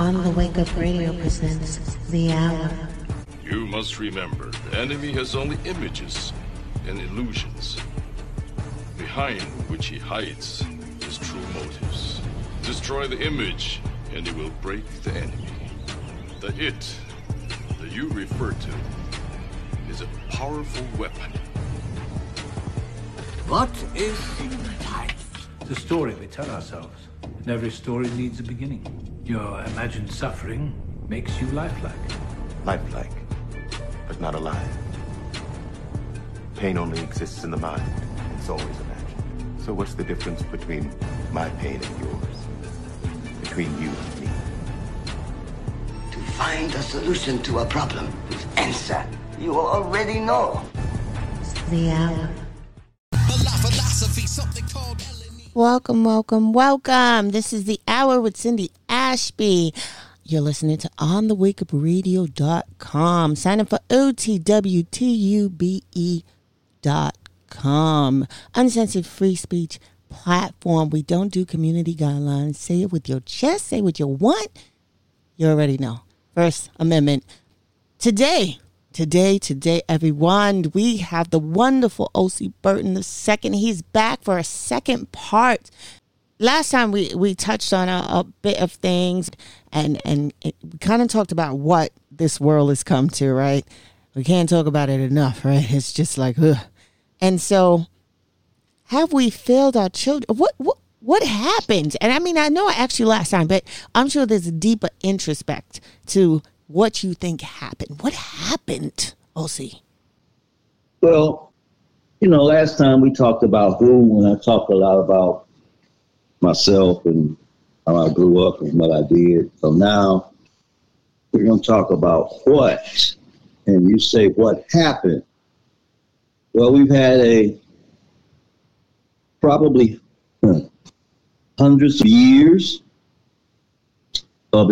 On the Wake Up Radio presents The Hour. You must remember, the enemy has only images and illusions, behind which he hides his true motives. Destroy the image, and he will break the enemy. The it that you refer to is a powerful weapon. What is life? The story we tell ourselves. And every story needs a beginning. Your imagined suffering makes you lifelike. Lifelike, but not alive. Pain only exists in the mind. It's always imagined. So what's the difference between my pain and yours? Between you and me? To find a solution to a problem whose answer you already know. It's The Hour. Welcome, welcome, welcome. This is the hour with Cindy Ashby. You're listening to onthewakeupradio.com. Sign up for OTWTUBE.com. Uncensored free speech platform. We don't do community guidelines. Say it with your chest, say what you want. You already know. First Amendment. Today, today, today, everyone, we have the wonderful O.C. Burton the second. He's back for a second part last time we we touched on a, a bit of things and and it, we kind of talked about what this world has come to right we can't talk about it enough right it's just like ugh. and so have we failed our children what what what happened and i mean i know i asked you last time but i'm sure there's a deeper introspect to what you think happened what happened oc Well, you know, last time we talked about who, and I talked a lot about myself and how I grew up and what I did. So now we're going to talk about what. And you say, what happened? Well, we've had a probably hundreds of years of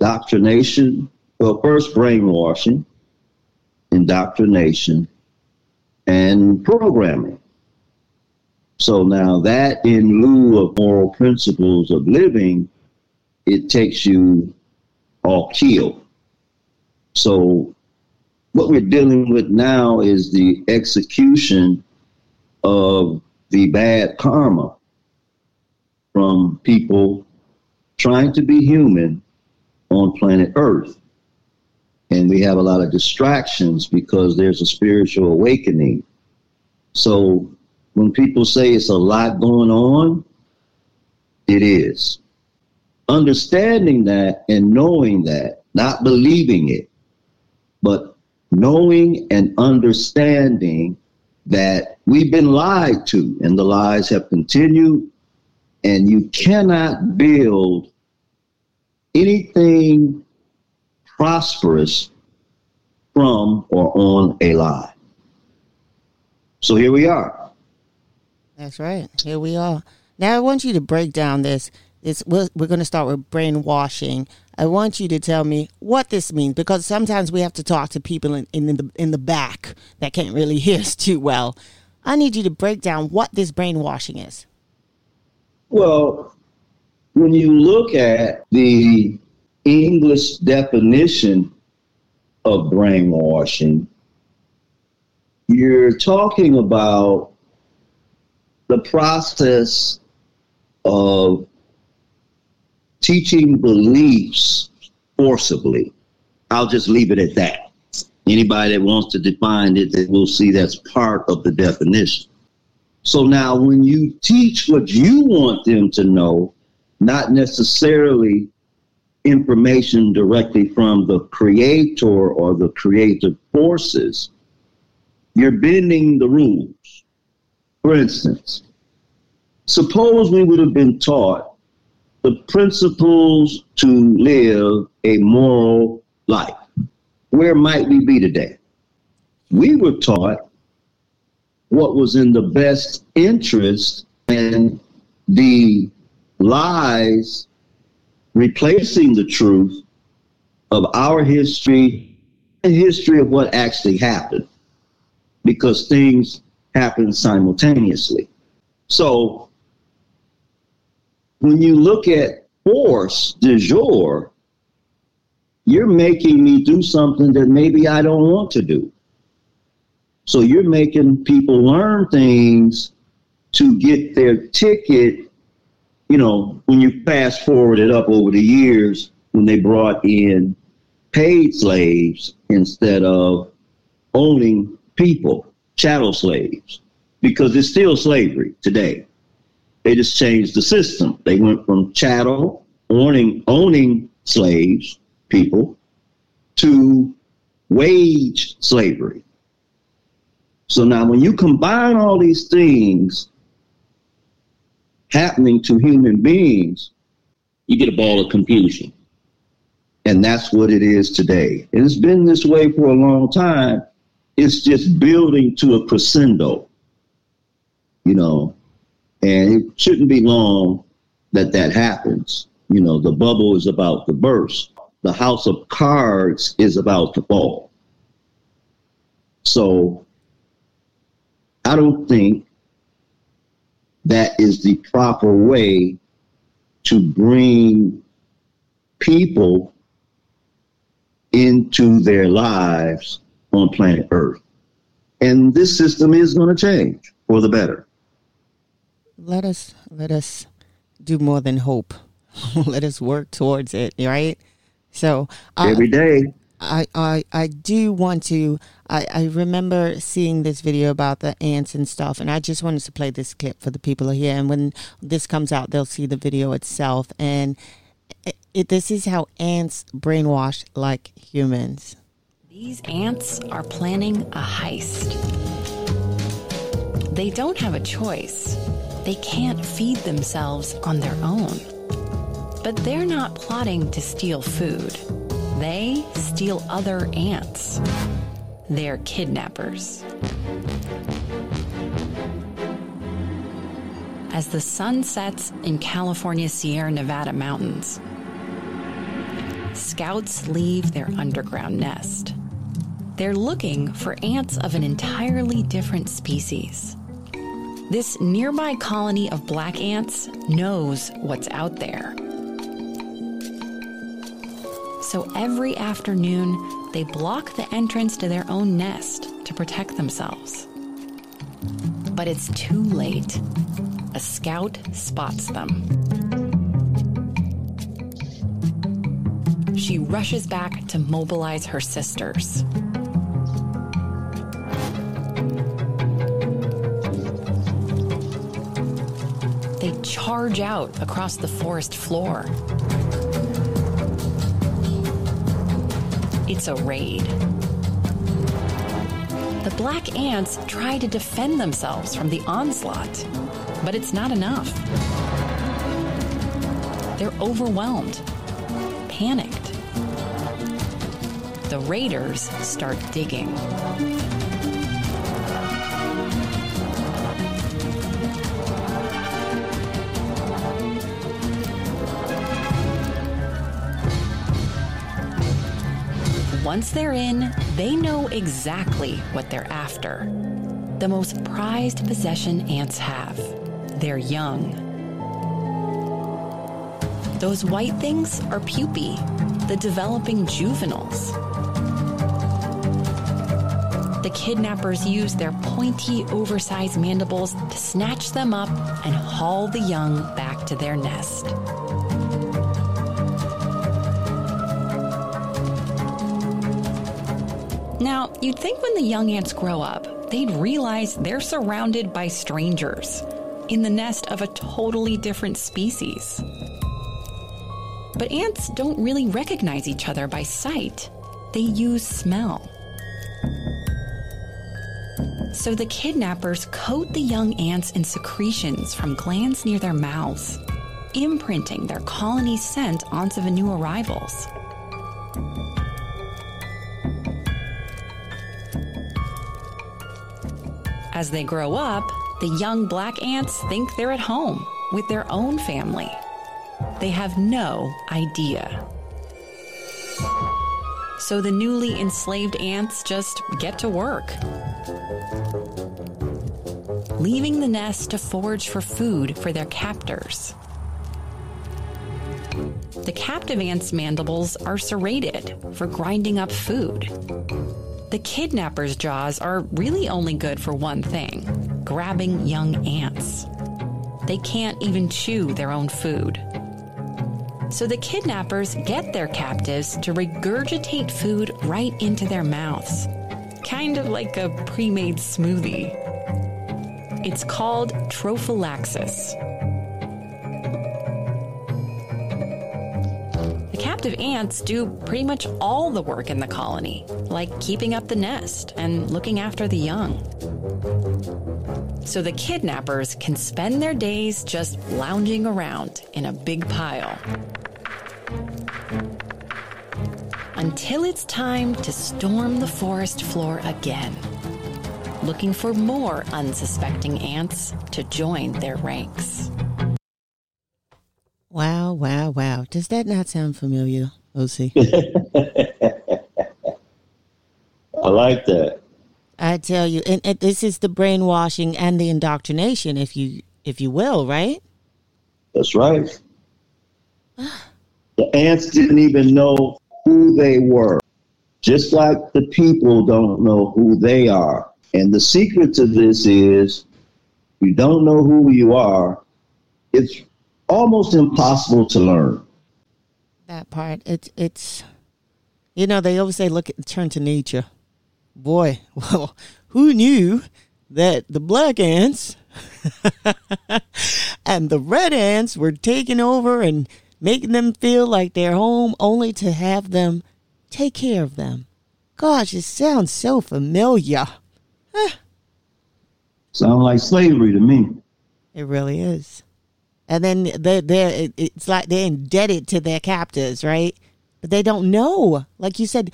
indoctrination. Well, first brainwashing, indoctrination, and programming. So now that in lieu of moral principles of living, it takes you all kill. So what we're dealing with now is the execution of the bad karma from people trying to be human on planet Earth. And we have a lot of distractions because there's a spiritual awakening. So when people say it's a lot going on, it is. Understanding that and knowing that, not believing it, but knowing and understanding that we've been lied to and the lies have continued, and you cannot build anything prosperous from or on a lie. So here we are. That's right. Here we are. Now I want you to break down this. This we're, we're going to start with brainwashing. I want you to tell me what this means because sometimes we have to talk to people in, in the in the back that can't really hear us too well. I need you to break down what this brainwashing is. Well, when you look at the English definition of brainwashing, you're talking about the process of teaching beliefs forcibly. I'll just leave it at that. Anybody that wants to define it, they will see that's part of the definition. So now, when you teach what you want them to know, not necessarily information directly from the creator or the creative forces, you're bending the rules. For instance, suppose we would have been taught the principles to live a moral life. Where might we be today? We were taught what was in the best interest and the lies replacing the truth of our history and history of what actually happened because things happen simultaneously. So when you look at force de jour, you're making me do something that maybe I don't want to do. So you're making people learn things to get their ticket. You know, when you fast forward it up over the years, when they brought in paid slaves instead of owning people, chattel slaves, because it's still slavery today. They just changed the system. They went from chattel, owning, owning slaves, people, to wage slavery. So now, when you combine all these things happening to human beings, you get a ball of confusion. And that's what it is today. And it's been this way for a long time. It's just building to a crescendo, you know, and it shouldn't be long that that happens. You know, the bubble is about to burst. The house of cards is about to fall. So I don't think that is the proper way to bring people into their lives on planet Earth. And this system is going to change for the better. Let us let us do more than hope. let us work towards it, right? So uh, every day I, I, I do want to. I, I remember seeing this video about the ants and stuff, and I just wanted to play this clip for the people here. And when this comes out, they'll see the video itself. And it, it, this is how ants brainwash like humans. These ants are planning a heist. They don't have a choice. They can't feed themselves on their own. But they're not plotting to steal food. They steal other ants. They're kidnappers. As the sun sets in California's Sierra Nevada mountains, scouts leave their underground nest. They're looking for ants of an entirely different species. This nearby colony of black ants knows what's out there so every afternoon they block the entrance to their own nest to protect themselves. But it's too late. A scout spots them. She rushes back to mobilize her sisters. They charge out across the forest floor. It's a raid. The black ants try to defend themselves from the onslaught, but it's not enough. They're overwhelmed, panicked. The raiders start digging. Once they're in, they know exactly what they're after. The most prized possession ants have their young. Those white things are pupae, the developing juveniles. The kidnappers use their pointy, oversized mandibles to snatch them up and haul the young back to their nest. Now, you'd think when the young ants grow up, they'd realize they're surrounded by strangers in the nest of a totally different species. But ants don't really recognize each other by sight, they use smell. So the kidnappers coat the young ants in secretions from glands near their mouths, imprinting their colony's scent onto the new arrivals. As they grow up, the young black ants think they're at home with their own family. They have no idea. So the newly enslaved ants just get to work. Leaving the nest to forage for food for their captors. the captive ant's mandibles are serrated for grinding up food. The kidnapper's jaws are really only good for one thing grabbing young ants. They can't even chew their own food. So the kidnappers get their captives to regurgitate food right into their mouths, kind of like a pre made smoothie. It's called trophallaxis. The captive ants do pretty much all the work in the colony, like keeping up the nest and looking after the young. So the kidnappers can spend their days just lounging around in a big pile. Until it's time to storm the forest floor again, looking for more unsuspecting ants to join their ranks. Wow, wow, wow. Does that not sound familiar, OC? I like that. I tell you, and, and this is the brainwashing and the indoctrination, if you if you will, right? That's right. Ah. the ants didn't even know who they were, just like the people don't know who they are. And the secret to this is you don't know who you are, it's almost impossible to learn. That part, it's it's, you know, they always say, look, at turn to nature. Boy, well, who knew that the black ants and the red ants were taking over and making them feel like they're home, only to have them take care of them. Gosh, it sounds so familiar. Sound like slavery to me. It really is. And then they they it's like they're indebted to their captors, right? But they don't know. Like you said,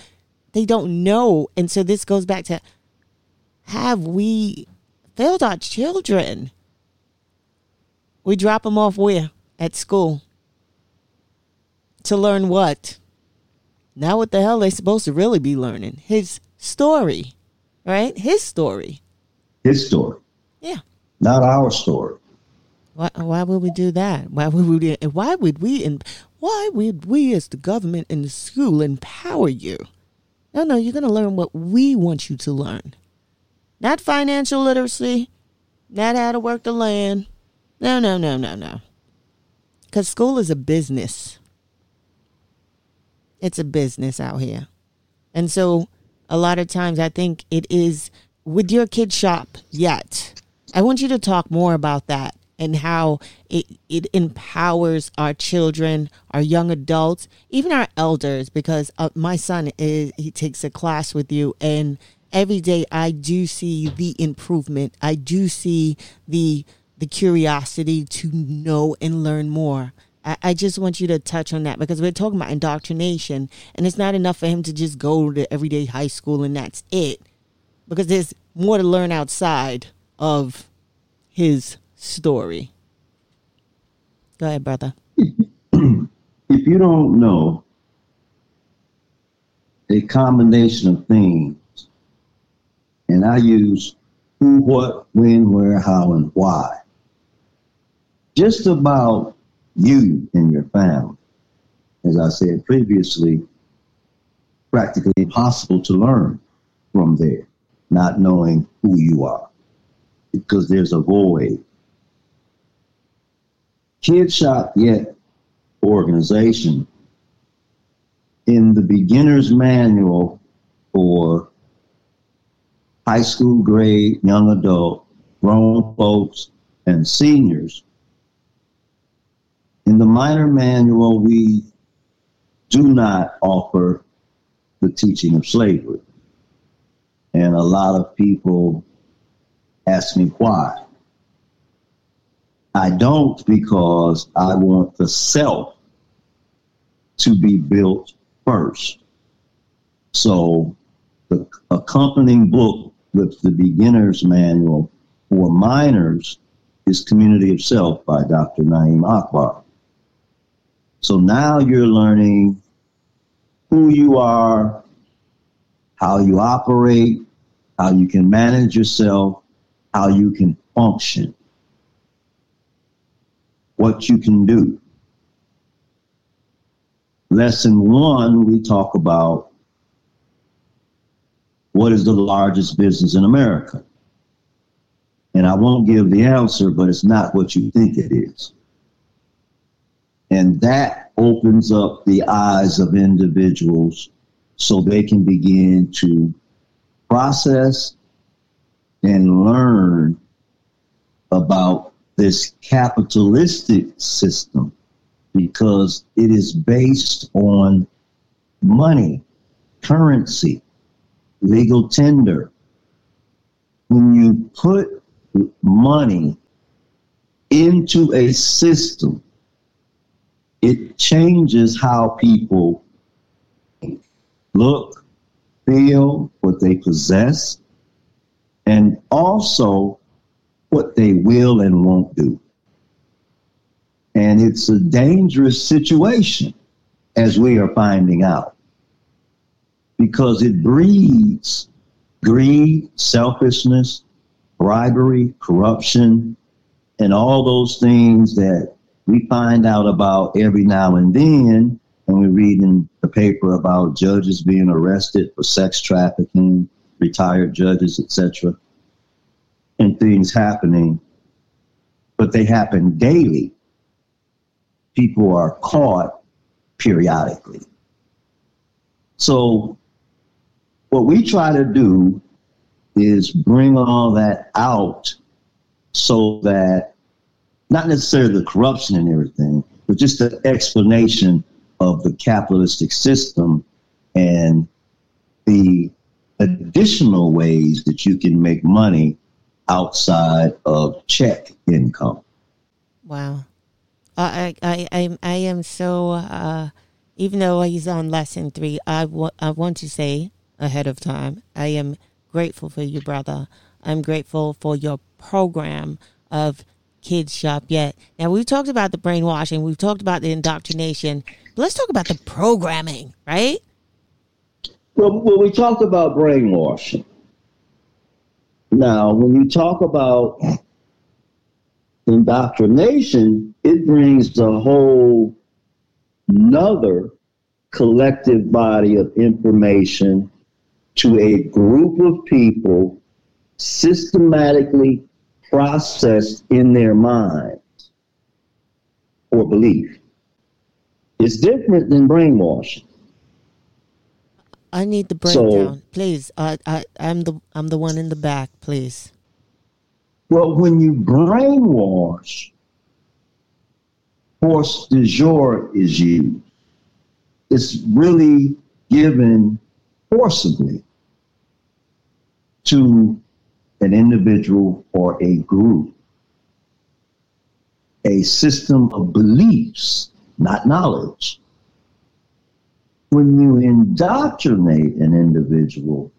they don't know. And so this goes back to have we failed our children? We drop them off where? At school. To learn what? Now what the hell they supposed to really be learning? His story. Right? His story. His story, Yeah. not our story. Why, why would we do that? Why would we? Why would we? And why would we, as the government and the school, empower you? No, no, you're going to learn what we want you to learn, not financial literacy, not how to work the land. No, no, no, no, no. Because school is a business. It's a business out here, and so a lot of times I think it is with your kid shop yet. I want you to talk more about that and how it, it empowers our children, our young adults, even our elders. Because uh, my son is he takes a class with you, and every day I do see the improvement. I do see the the curiosity to know and learn more. I, I just want you to touch on that because we're talking about indoctrination, and it's not enough for him to just go to everyday high school and that's it. Because there's more to learn outside of his story. Go ahead, brother. If you don't know a combination of things, and I use who, what, when, where, how, and why, just about you and your family, as I said previously, practically impossible to learn from there, not knowing who you are, because there's a void. Kid Shop Yet organization in the beginner's manual for high school grade, young adult, grown folks, and seniors. In the minor manual, we do not offer the teaching of slavery. And a lot of people ask me why. I don't because I want the self to be built first. So the accompanying book with the beginner's manual for minors is Community of Self by Dr. Na'im Akbar. So now you're learning who you are, how you operate, how you can manage yourself, how you can function, what you can do. lesson one, we talk about what is the largest business in America. And I won't give the answer, but it's not what you think it is. And that opens up the eyes of individuals so they can begin to process and learn about this capitalistic system because it is based on money, currency, legal tender. When you put money into a system, it changes how people look, feel, what they possess, and also what they will and won't do. And it's a dangerous situation, as we are finding out, because it breeds greed, selfishness, bribery, corruption, and all those things that we find out about every now and then when we read in the paper about judges being arrested for sex trafficking, retired judges, etc., and things happening, but they happen daily. People are caught periodically. So, what we try to do is bring all that out so that not necessarily the corruption and everything, but just the explanation of the capitalistic system and the additional ways that you can make money outside of check income. Wow. I, I, I, I am so, uh, even though he's on lesson three, I, w- I want to say ahead of time, I am grateful for you, brother. I'm grateful for your program of kids shop yet. Now we've talked about the brainwashing, we've talked about the indoctrination. let's talk about the programming, right? Well, well, we talked about brainwashing. Now, when you talk about indoctrination, it brings a whole another collective body of information to a group of people systematically processed in their mind or belief. It's different than brainwashing. I need the breakdown, so, please. I, I, I'm the I'm the one in the back, please. Well, when you brainwash, force de jour is used. It's really given forcibly to an individual or a group, a system of beliefs, not knowledge. When you indoctrinate an individual,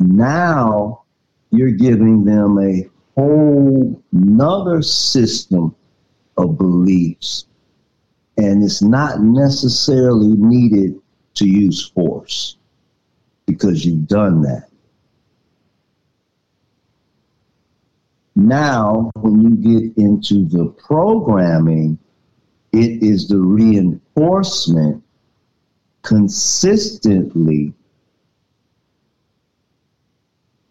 now you're giving them a whole nother system of beliefs. And it's not necessarily needed to use force because you've done that. Now, when you get into the programming, it is the reinforcement consistently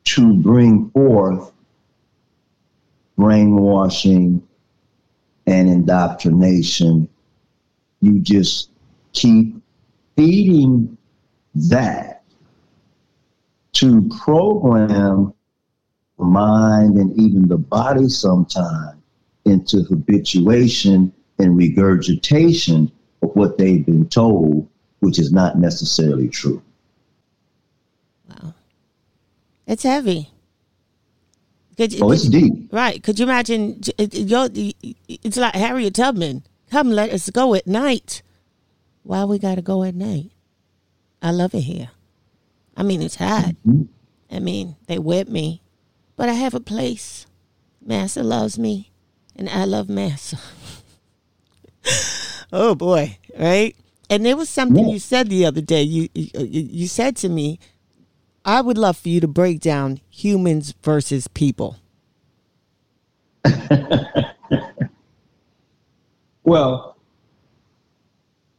to bring forth brainwashing and indoctrination. You just keep feeding that to program the mind and even the body sometimes into habituation and regurgitation of what they've been told, which is not necessarily true. Wow. It's heavy. Could, oh, it's deep. Right. Could you imagine? It's like Harriet Tubman. Come, let us go at night. Why we got to go at night? I love it here. I mean, it's hot. Mm-hmm. I mean, they whip me but I have a place. Massa loves me, and I love Massa. oh boy, right? And there was something yeah. you said the other day. You, uh, you you said to me, "I would love for you to break down humans versus people." well,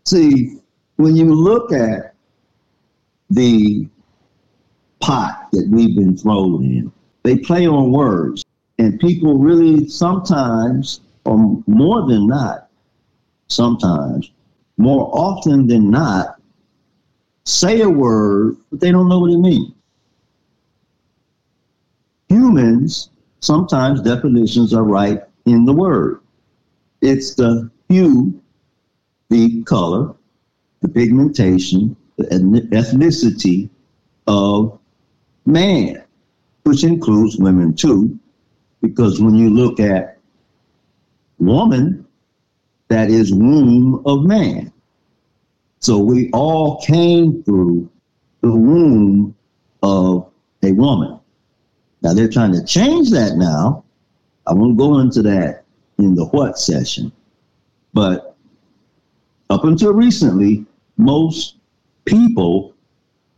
see, when you look at the pot that we've been thrown in, they play on words. And people really sometimes, or more than not, sometimes, more often than not, say a word, but they don't know what it means. Humans, sometimes definitions are right in the word. It's the hue, the color, the pigmentation, the ethnicity of man, which includes women too, because when you look at woman, that is womb of man. So we all came through the womb of a woman. Now they're trying to change that now. I won't go into that in the what session. But up until recently, most people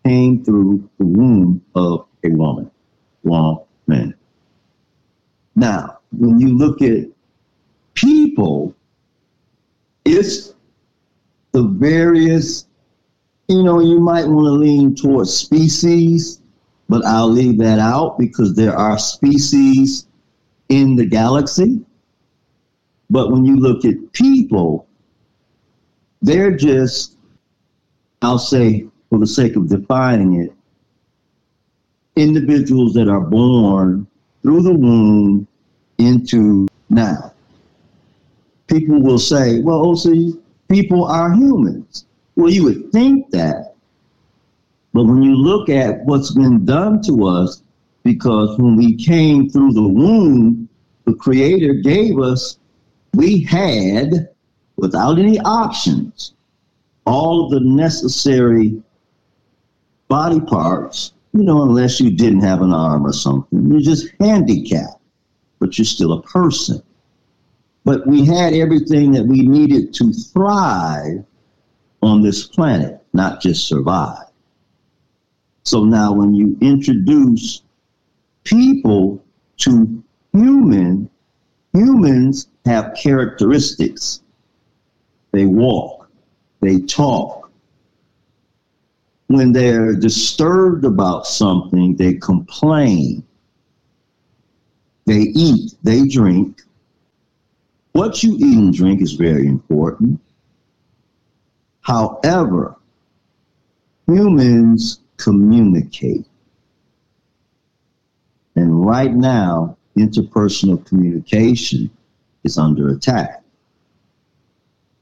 came through the womb of a woman, woman. Now, when you look at people, it's the various, you know, you might want to lean towards species, but I'll leave that out because there are species in the galaxy. But when you look at people, they're just, I'll say, for the sake of defining it, individuals that are born through the womb into now. People will say, well, oh, see, people are humans. Well, you would think that. But when you look at what's been done to us, because when we came through the womb, the Creator gave us, we had, without any options, all of the necessary body parts, you know, unless you didn't have an arm or something. You're just handicapped, but you're still a person. But we had everything that we needed to thrive on this planet, not just survive. So now, when you introduce people to human, humans have characteristics. They walk, they talk. When they're disturbed about something, they complain. They eat, they drink, what you eat and drink is very important. However, humans communicate. And right now, interpersonal communication is under attack.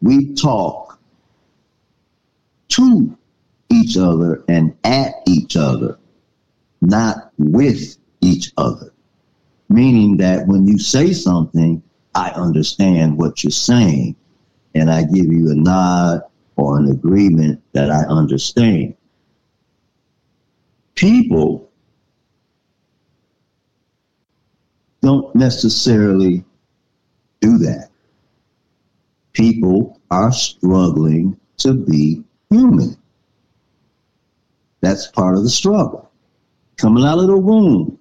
We talk to each other and at each other, not with each other. Meaning that when you say something, I understand what you're saying, and I give you a nod or an agreement that I understand. People don't necessarily do that. People are struggling to be human. That's part of the struggle. Coming out of the womb,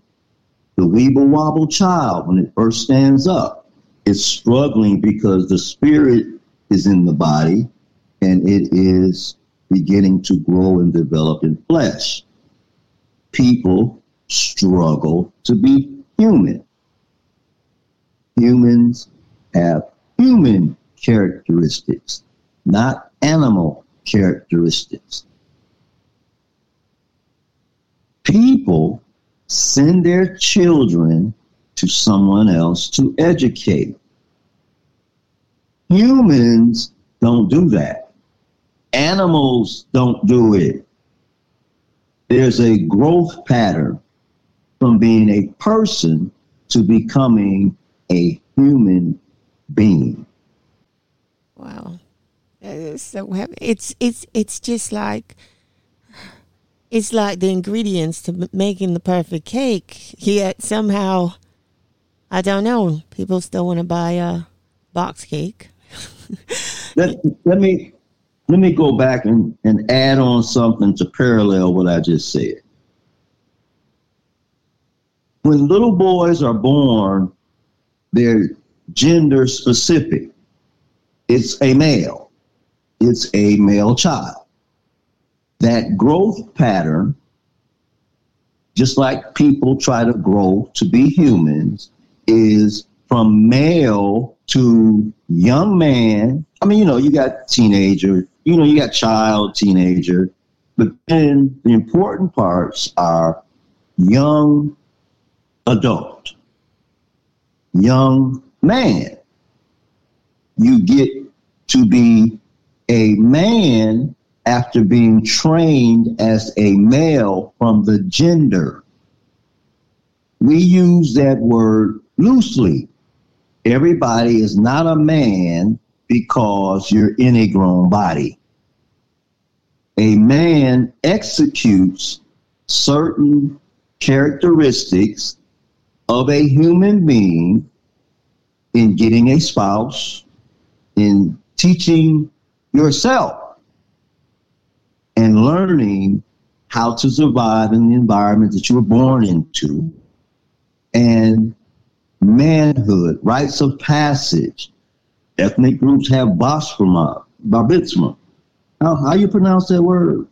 the weeble wobble child, when it first stands up, is struggling because the spirit is in the body and it is beginning to grow and develop in flesh. People struggle to be human. Humans have human characteristics, not animal characteristics. People send their children to someone else to educate. Humans don't do that. Animals don't do it. There's a growth pattern from being a person to becoming a human being. Wow. It's so. It's it's it's just like it's like the ingredients to making the perfect cake. Yet somehow I don't know. People still want to buy a box cake. Let, let me let me go back and, and add on something to parallel what I just said. When little boys are born, they're gender specific. It's a male. It's a male child. that growth pattern, just like people try to grow to be humans, is from male to young man. I mean, you know, you got teenager, you know, you got child, teenager, but then the important parts are young adult, young man. You get to be a man after being trained as a male from the gender. We use that word loosely. Everybody is not a man because you're in a grown body. A man executes certain characteristics of a human being in getting a spouse, in teaching yourself, and learning how to survive in the environment that you were born into, and manhood, rites of passage. Ethnic groups have basfama, bar mitzvah. How, how you pronounce that word?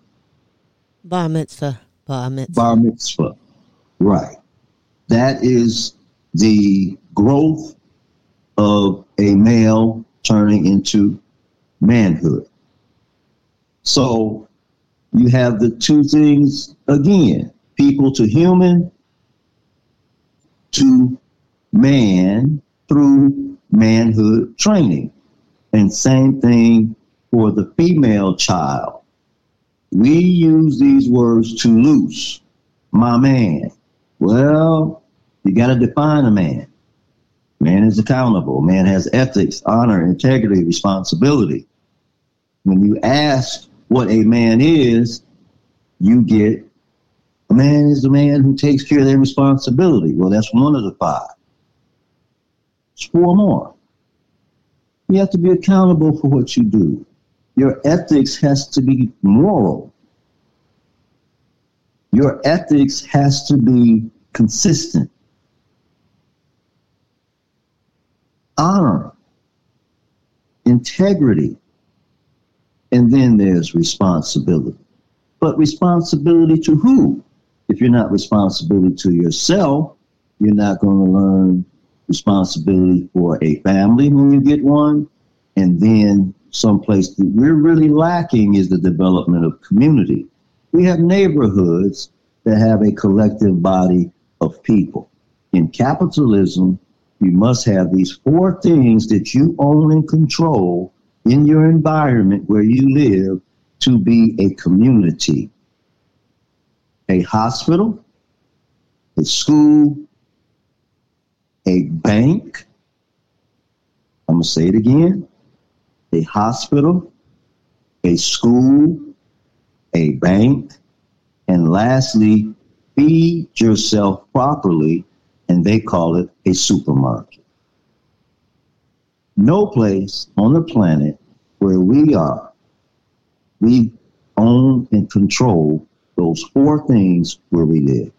Bar mitzvah. Bar mitzvah. Bar mitzvah. Right. That is the growth of a male turning into manhood. So you have the two things again people to human to man through manhood training. And same thing for the female child. We use these words too loose. My man. Well, you got to define a man. Man is accountable. Man has ethics, honor, integrity, responsibility. When you ask what a man is, you get a man is the man who takes care of their responsibility. Well, that's one of the five. It's four more. You have to be accountable for what you do. Your ethics has to be moral. Your ethics has to be consistent. Honor, integrity, and then there's responsibility. But responsibility to who? If you're not responsibility to yourself, you're not going to learn responsibility for a family when you get one. And then someplace that we're really lacking is the development of community. We have neighborhoods that have a collective body of people. In capitalism, you must have these four things that you own and control in your environment where you live to be a community a hospital, a school, a bank. I'm going to say it again a hospital, a school, a bank, and lastly, feed yourself properly, and they call it a supermarket. No place on the planet where we are, we own and control those four things where we live.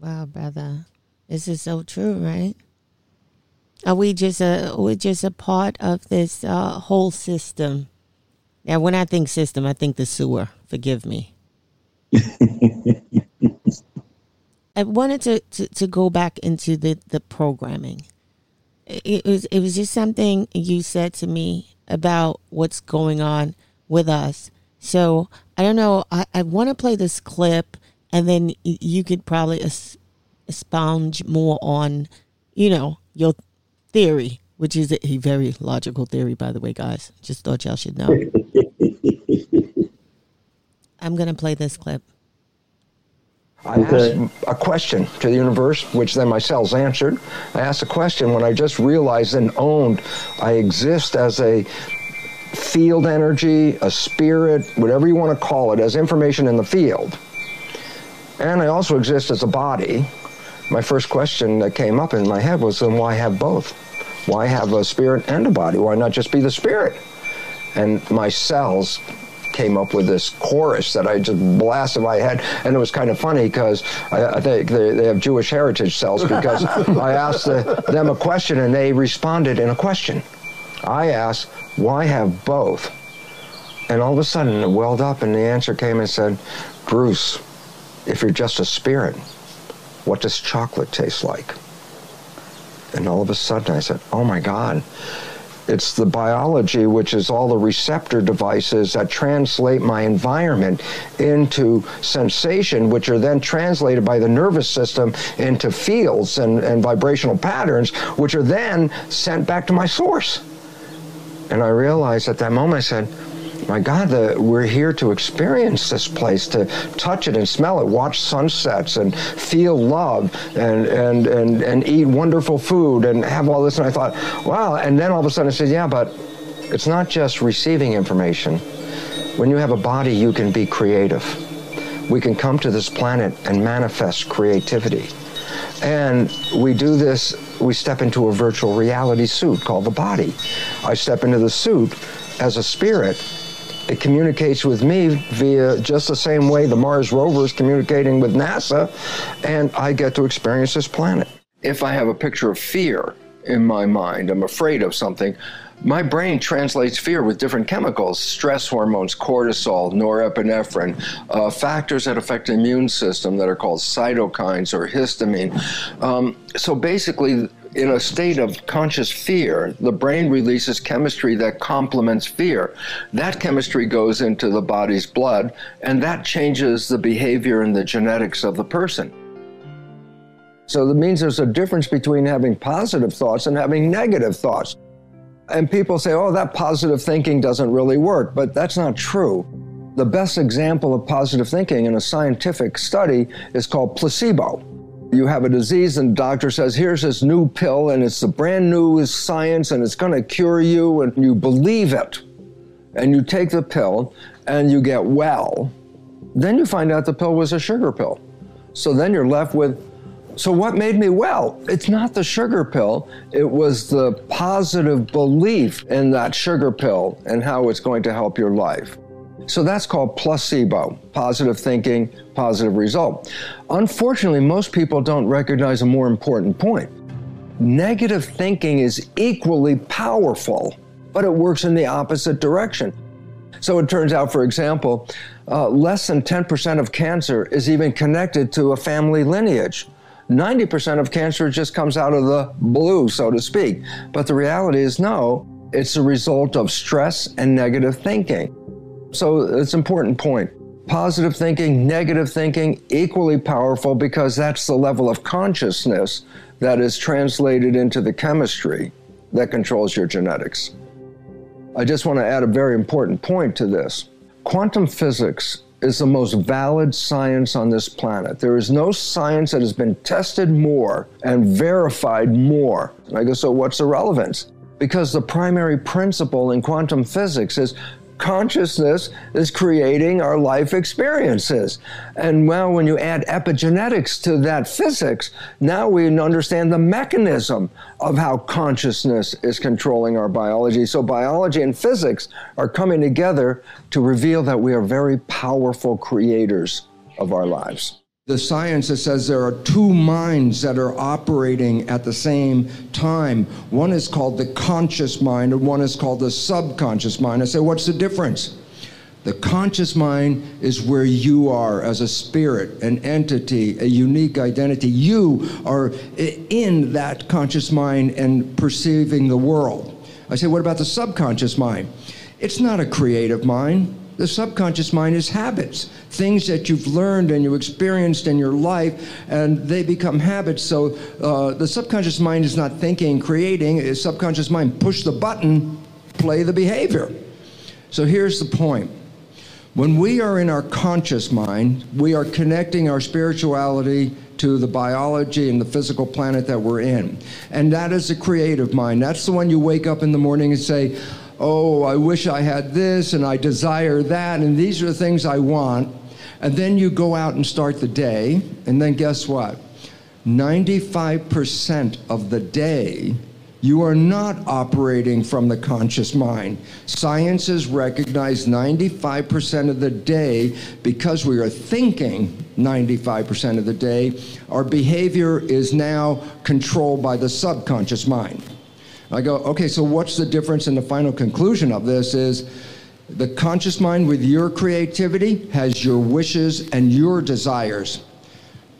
Wow, brother. This is so true, right? Are we just a we're just a part of this uh, whole system? Now, when I think system, I think the sewer. Forgive me. I wanted to, to, to go back into the, the programming. It was it was just something you said to me about what's going on with us. So I don't know. I, I want to play this clip, and then you could probably expound more on, you know, your theory, which is a very logical theory, by the way, guys. Just thought y'all should know. I'm going to play this clip. I asked a question to the universe, which then my cells answered. I asked a question when I just realized and owned I exist as a field energy, a spirit, whatever you want to call it, as information in the field. And I also exist as a body. My first question that came up in my head was then why have both? Why have a spirit and a body? Why not just be the spirit? And my cells came up with this chorus that I just blasted my head, and it was kind of funny because I, I, think they, they have Jewish heritage cells because I asked the, them a question and they responded in a question. I asked, why have both? And all of a sudden it welled up, and the answer came and said, Bruce, if you're just a spirit, what does chocolate taste like? And all of a sudden I said, oh my God, it's the biology, which is all the receptor devices that translate my environment into sensation, which are then translated by the nervous system into fields and, and vibrational patterns, which are then sent back to my source. And I realized at that moment, I said, my God, the, we're here to experience this place, to touch it and smell it, watch sunsets and feel love and, and, and, and eat wonderful food and have all this. And I thought, wow. And then all of a sudden I said, yeah, but it's not just receiving information. When you have a body, you can be creative. We can come to this planet and manifest creativity. And we do this, we step into a virtual reality suit called the body. I step into the suit as a spirit it communicates with me via just the same way the Mars rover is communicating with NASA, and I get to experience this planet. If I have a picture of fear in my mind, I'm afraid of something, my brain translates fear with different chemicals stress hormones, cortisol, norepinephrine, uh, factors that affect the immune system that are called cytokines or histamine. Um, so basically, in a state of conscious fear, the brain releases chemistry that complements fear. That chemistry goes into the body's blood, and that changes the behavior and the genetics of the person. So that means there's a difference between having positive thoughts and having negative thoughts. And people say, oh, that positive thinking doesn't really work, but that's not true. The best example of positive thinking in a scientific study is called placebo you have a disease and the doctor says, here's this new pill and it's the brand new science and it's going to cure you and you believe it and you take the pill and you get well, then you find out the pill was a sugar pill. So then you're left with, so what made me well? It's not the sugar pill. It was the positive belief in that sugar pill and how it's going to help your life. So that's called placebo, positive thinking, positive result. Unfortunately, most people don't recognize a more important point. Negative thinking is equally powerful, but it works in the opposite direction. So it turns out, for example, uh, less than 10% of cancer is even connected to a family lineage. 90% of cancer just comes out of the blue, so to speak. But the reality is no, it's a result of stress and negative thinking. So it's an important point. Positive thinking, negative thinking, equally powerful because that's the level of consciousness that is translated into the chemistry that controls your genetics. I just want to add a very important point to this. Quantum physics is the most valid science on this planet. There is no science that has been tested more and verified more. And I go, so what's the relevance? Because the primary principle in quantum physics is consciousness is creating our life experiences. And well, when you add epigenetics to that physics, now we understand the mechanism of how consciousness is controlling our biology. So, biology and physics are coming together to reveal that we are very powerful creators of our lives the science that says there are two minds that are operating at the same time. One is called the conscious mind, and one is called the subconscious mind. I say, what's the difference? The conscious mind is where you are as a spirit, an entity, a unique identity. You are in that conscious mind and perceiving the world. I say, what about the subconscious mind? It's not a creative mind. The subconscious mind is habits, things that you've learned and you experienced in your life, and they become habits. So uh, the subconscious mind is not thinking, creating. The subconscious mind push the button, play the behavior. So here's the point. When we are in our conscious mind, we are connecting our spirituality to the biology and the physical planet that we're in. And that is the creative mind. That's the one you wake up in the morning and say, oh, I wish I had this and I desire that, and these are the things I want. And then you go out and start the day, and then guess what? 95% of the day, you are not operating from the conscious mind. Science has recognized 95% of the day because we are thinking 95% of the day. Our behavior is now controlled by the subconscious mind. I go, okay, so what's the difference in the final conclusion of this is The conscious mind with your creativity has your wishes and your desires.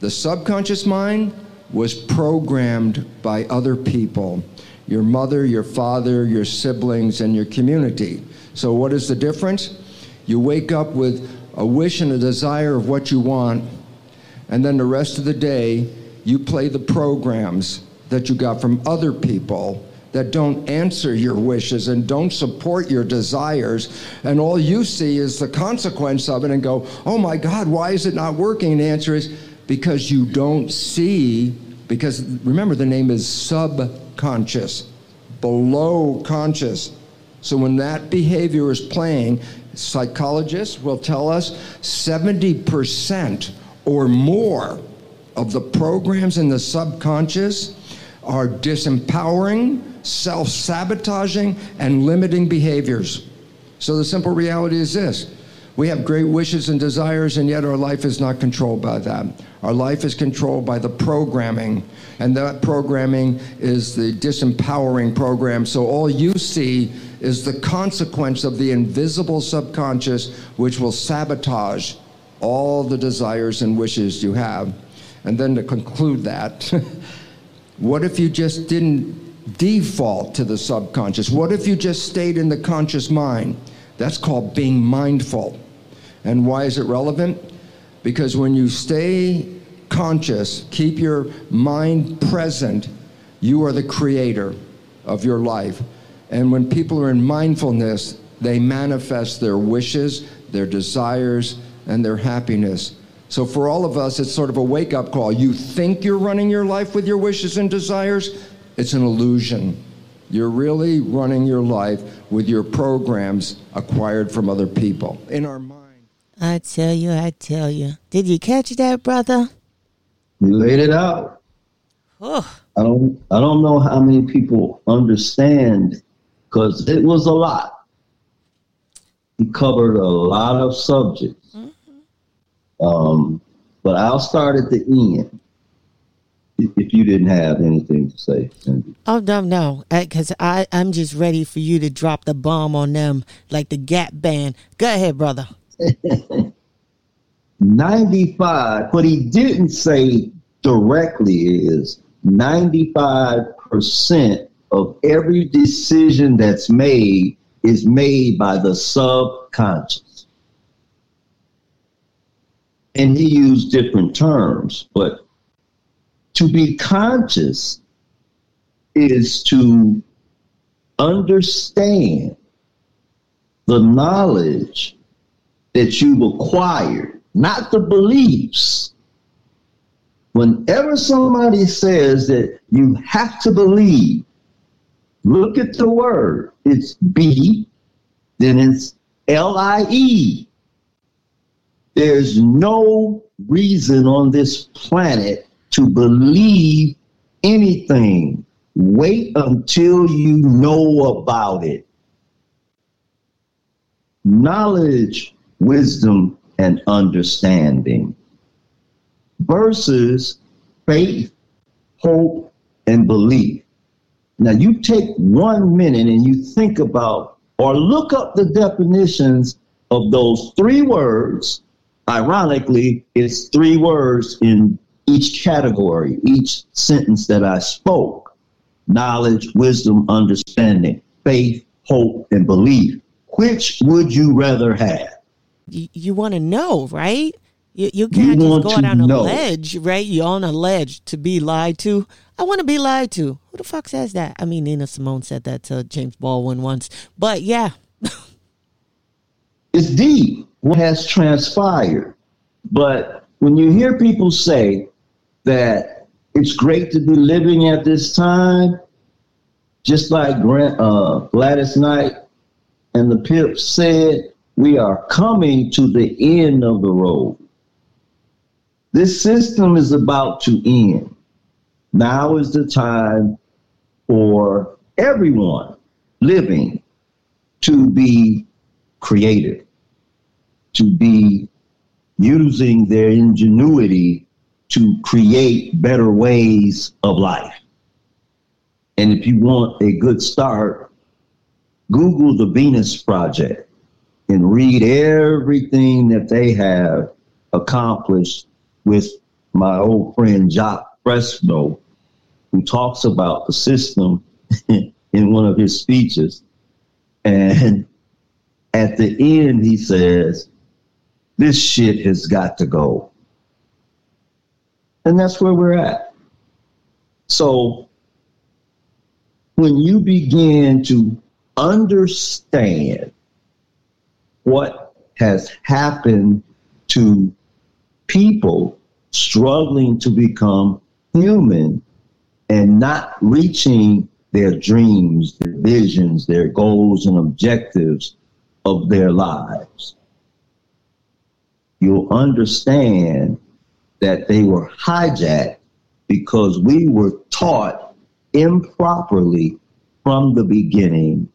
The subconscious mind was programmed by other people your mother, your father, your siblings, and your community. So, what is the difference? You wake up with a wish and a desire of what you want, and then the rest of the day, you play the programs that you got from other people that don't answer your wishes and don't support your desires. And all you see is the consequence of it and go, oh my God, why is it not working? And the answer is because you don't see, because remember, the name is subconscious, below conscious. So when that behavior is playing, psychologists will tell us 70% or more of the programs in the subconscious are disempowering, self sabotaging, and limiting behaviors. So the simple reality is this we have great wishes and desires, and yet our life is not controlled by that. Our life is controlled by the programming, and that programming is the disempowering program. So all you see is the consequence of the invisible subconscious, which will sabotage all the desires and wishes you have. And then to conclude that, what if you just didn't default to the subconscious? What if you just stayed in the conscious mind? That's called being mindful. And why is it relevant? Because when you stay conscious, keep your mind present, you are the creator of your life. And when people are in mindfulness, they manifest their wishes, their desires, and their happiness. So for all of us, it's sort of a wake up call. You think you're running your life with your wishes and desires, it's an illusion. You're really running your life with your programs acquired from other people. In our mind. I tell you, I tell you. Did you catch that, brother? You laid it out. Oh. I don't I don't know how many people understand because it was a lot. He covered a lot of subjects. Um, but I'll start at the end if you didn't have anything to say. Cindy. Oh no, no, because I I'm just ready for you to drop the bomb on them like the Gap band. Go ahead, brother. 95. What he didn't say directly is 95% of every decision that's made is made by the subconscious. And he used different terms, but to be conscious is to understand the knowledge that you've acquired, not the beliefs. Whenever somebody says that you have to believe, look at the word. It's B, then it's L I E. There's no reason on this planet to believe anything. Wait until you know about it. Knowledge, wisdom, and understanding versus faith, hope, and belief. Now, you take one minute and you think about or look up the definitions of those three words. Ironically, it's three words in each category, each sentence that I spoke knowledge, wisdom, understanding, faith, hope, and belief. Which would you rather have? You, you want to know, right? You, you can't you just go out on know. a ledge, right? You're on a ledge to be lied to. I want to be lied to. Who the fuck says that? I mean, Nina Simone said that to James Baldwin once. But yeah. Deep what has transpired. But when you hear people say, that it's great to be living at this time, just like Grant, uh, Gladys Knight and the Pips said, we are coming to the end of the road. This system is about to end. Now is the time for everyone living to be creative, to be using their ingenuity to create better ways of life. And if you want a good start, Google the Venus Project and read everything that they have accomplished with my old friend Jacque Fresco, who talks about the system in one of his speeches. And at the end, he says, This shit has got to go. And that's where we're at. So when you begin to understand what has happened to people struggling to become human and not reaching their dreams, their visions, their goals and objectives of their lives. You'll understand that they were hijacked because we were taught improperly from the beginning,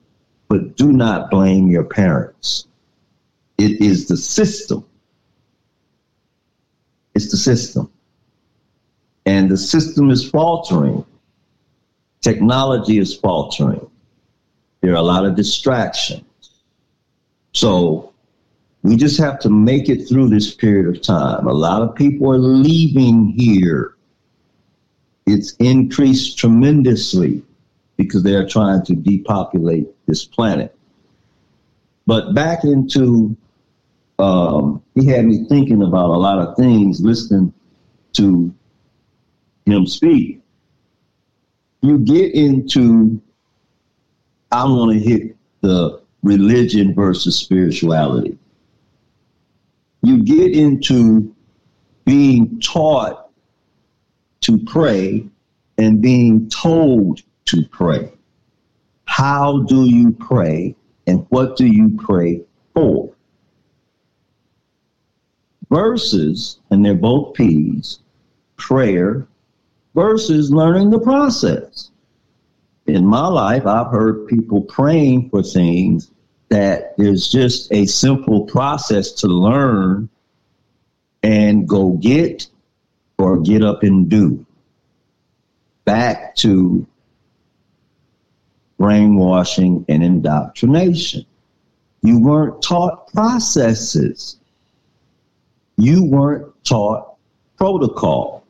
but do not blame your parents. It is the system. It's the system. And the system is faltering. Technology is faltering. There are a lot of distractions. So we just have to make it through this period of time. A lot of people are leaving here. It's increased tremendously because they are trying to depopulate this planet. But back into, um, he had me thinking about a lot of things listening to him speak. You get into, I want to hit the religion versus spirituality. You get into being taught to pray and being told to pray. How do you pray and what do you pray for? Versus, and they're both P's, prayer versus learning the process. In my life, I've heard people praying for things that there's just a simple process to learn and go get or get up and do. Back to brainwashing and indoctrination. You weren't taught processes. You weren't taught protocol.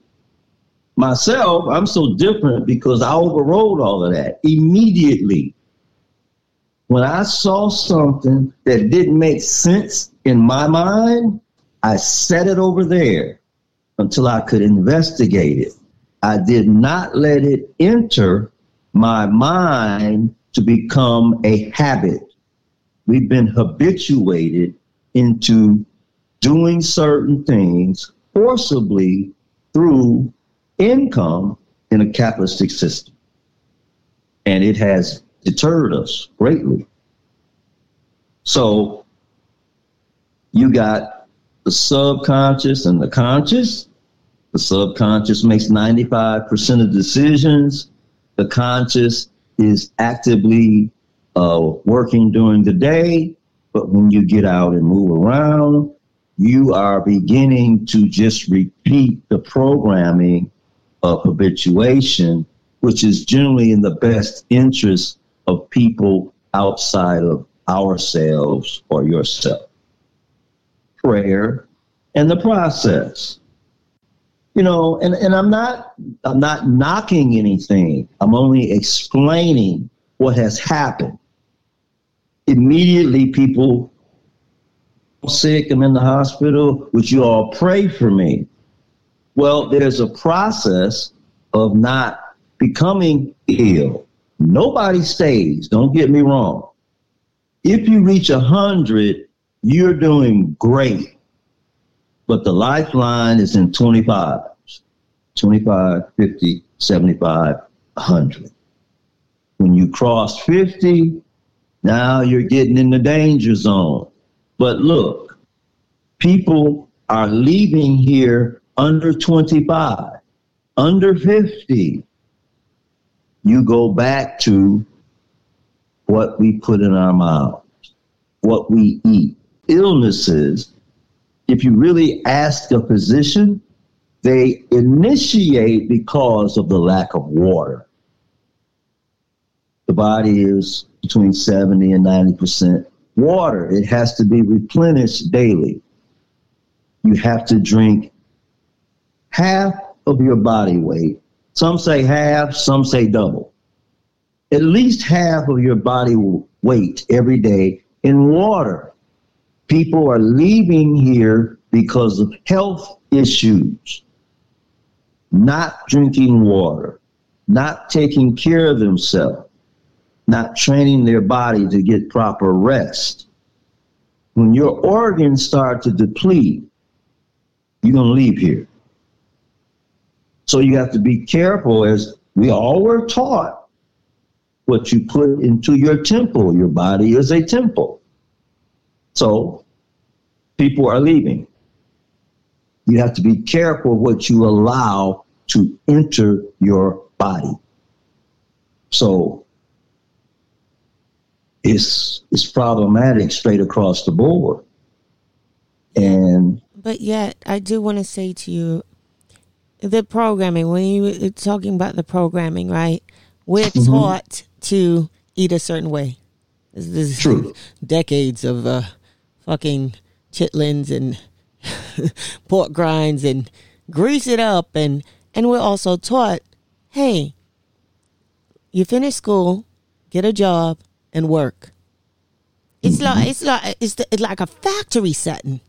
Myself, I'm so different because I overrode all of that immediately. When I saw something that didn't make sense in my mind, I set it over there until I could investigate it. I did not let it enter my mind to become a habit. We've been habituated into doing certain things forcibly through income in a capitalistic system. And it has deterred us greatly. So you got the subconscious and the conscious. The subconscious makes 95% of decisions the conscious is actively uh, working during the day, but when you get out and move around, you are beginning to just repeat the programming of habituation, which is generally in the best interest of people outside of ourselves or yourself. Prayer and the process you know, and, and I'm not I'm not knocking anything. I'm only explaining what has happened. Immediately people sick, I'm in the hospital, would you all pray for me? Well, there's a process of not becoming ill. Nobody stays, don't get me wrong. If you reach a hundred, you're doing great but the lifeline is in 25, 25, 50, 75, 100. When you cross 50, now you're getting in the danger zone. But look, people are leaving here under 25, under 50. You go back to what we put in our mouths, what we eat. Illnesses if you really ask a physician, they initiate because of the lack of water. The body is between 70 and 90% water, it has to be replenished daily. You have to drink half of your body weight. Some say half, some say double. At least half of your body weight every day in water. People are leaving here because of health issues, not drinking water, not taking care of themselves, not training their body to get proper rest. When your organs start to deplete, you're going to leave here. So you have to be careful, as we all were taught, what you put into your temple. Your body is a temple. So people are leaving. You have to be careful what you allow to enter your body. So it's it's problematic straight across the board. And but yet I do want to say to you the programming when you were talking about the programming, right? We're mm-hmm. taught to eat a certain way. This is True. decades of uh, fucking chitlins and pork grinds and grease it up and and we're also taught, hey, you finish school, get a job, and work. It's mm-hmm. like it's like it's, the, it's like a factory setting.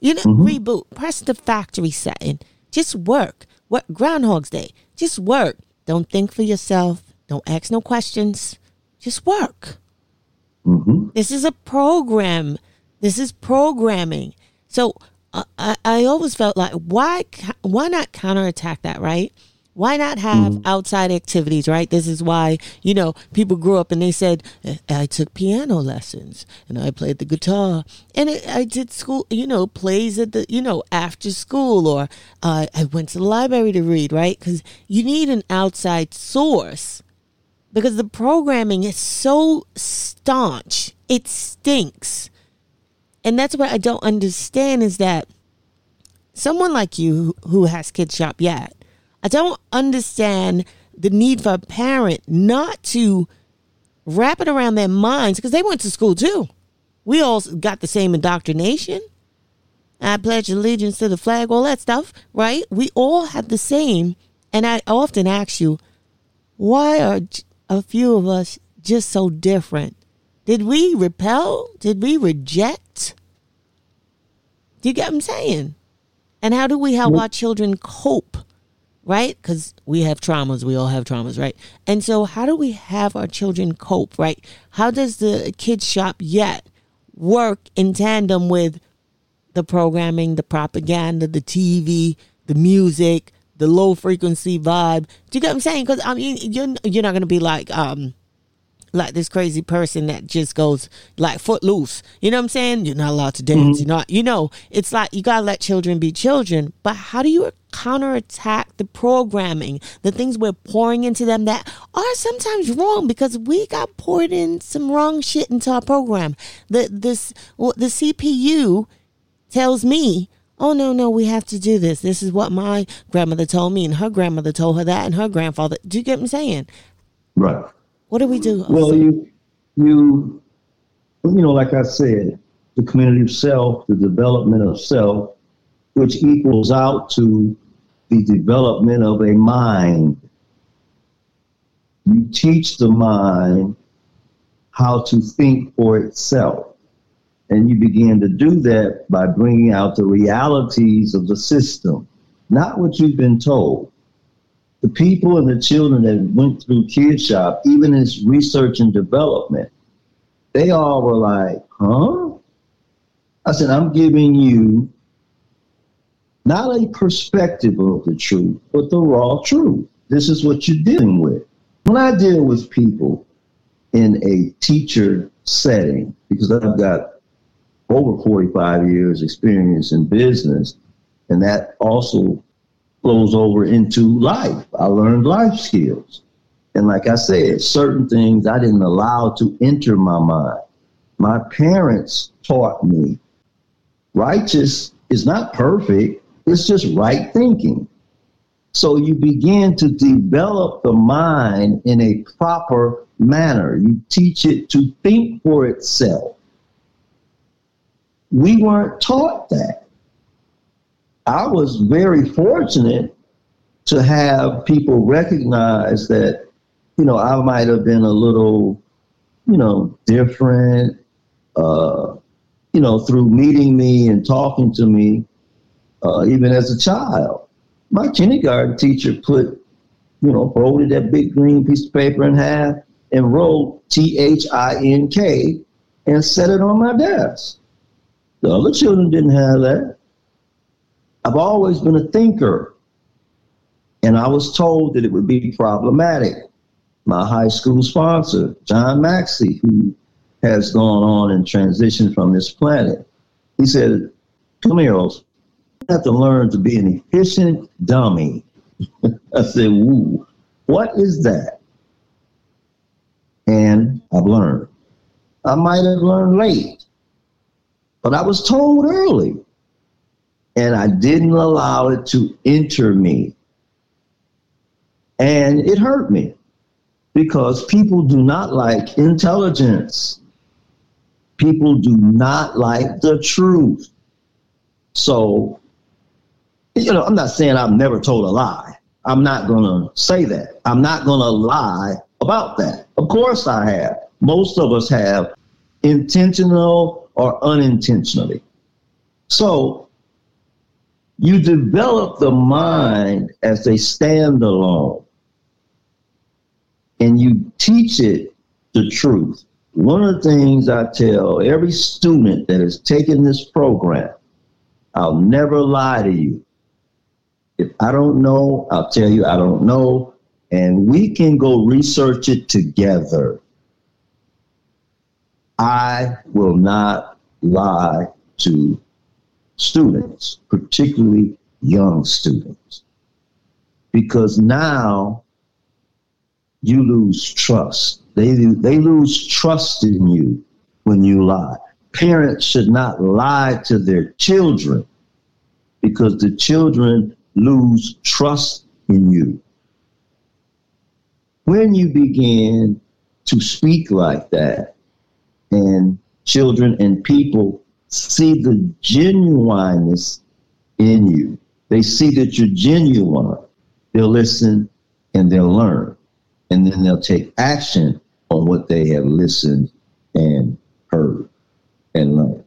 You know, mm-hmm. reboot. Press the factory setting. Just work. What Groundhog's Day. Just work. Don't think for yourself. Don't ask no questions. Just work. Mm-hmm. This is a program. This is programming. So uh, I, I always felt like why why not counterattack that, right? Why not have mm-hmm. outside activities, right? This is why, you know, people grew up and they said, I took piano lessons and I played the guitar and I did school, you know, plays at the, you know, after school or uh, I went to the library to read, right? Because you need an outside source because the programming is so staunch. It stinks. And that's what I don't understand is that someone like you who has Kid Shop yet, I don't understand the need for a parent not to wrap it around their minds because they went to school too. We all got the same indoctrination. I pledge allegiance to the flag, all that stuff, right? We all had the same. And I often ask you, why are a few of us just so different? Did we repel? Did we reject? Do you get what I'm saying? And how do we help our children cope? Right? Because we have traumas. We all have traumas, right? And so, how do we have our children cope, right? How does the kids shop yet work in tandem with the programming, the propaganda, the TV, the music, the low frequency vibe? Do you get what I'm saying? Because I mean, you're you're not gonna be like um like this crazy person that just goes like footloose. You know what I'm saying? You're not allowed to dance. Mm-hmm. You're not, you know, it's like you gotta let children be children. But how do you counterattack the programming, the things we're pouring into them that are sometimes wrong because we got poured in some wrong shit into our program. The this well, the CPU tells me oh no no we have to do this this is what my grandmother told me and her grandmother told her that and her grandfather do you get what i'm saying right what do we do? Well, you, you, you know, like I said, the community of self, the development of self, which equals out to the development of a mind. You teach the mind how to think for itself. And you begin to do that by bringing out the realities of the system, not what you've been told the people and the children that went through Kid Shop, even in research and development, they all were like, huh? I said, I'm giving you not a perspective of the truth, but the raw truth. This is what you're dealing with. When I deal with people in a teacher setting, because I've got over 45 years experience in business, and that also flows over into life. I learned life skills. And like I said, certain things I didn't allow to enter my mind. My parents taught me righteous is not perfect, it's just right thinking. So you begin to develop the mind in a proper manner. You teach it to think for itself. we weren't taught that. I was very fortunate to have people recognize that, you know, I might have been a little, you know, different, uh, you know, through meeting me and talking to me, uh, even as a child. My kindergarten teacher put, you know, folded that big green piece of paper in half and wrote T H I N K and set it on my desk. The other children didn't have that. I've always been a thinker, and I was told that it would be problematic. My high school sponsor, John Maxey, who has gone on and transitioned from this planet, he said, Come here, Oz. You have to learn to be an efficient dummy. I said, Ooh, what is that? And I've learned. I might have learned late, but I was told early. And I didn't allow it to enter me. And it hurt me because people do not like intelligence. People do not like the truth. So, you know, I'm not saying I've never told a lie. I'm not going to say that. I'm not going to lie about that. Of course I have. Most of us have intentional or unintentionally. So you develop the mind as a standalone and you teach it the truth. One of the things I tell every student that has taken this program, I'll never lie to you. If I don't know, I'll tell you I don't know, and we can go research it together. I will not lie to students, particularly young students, because now you lose trust. They, they lose trust in you when you lie. Parents should not lie to their children because the children lose trust in you. When you begin to speak like that, and children and people see the genuineness in you. They see that you're genuine. They'll listen and they'll learn. And then they'll take action on what they have listened and heard and learned.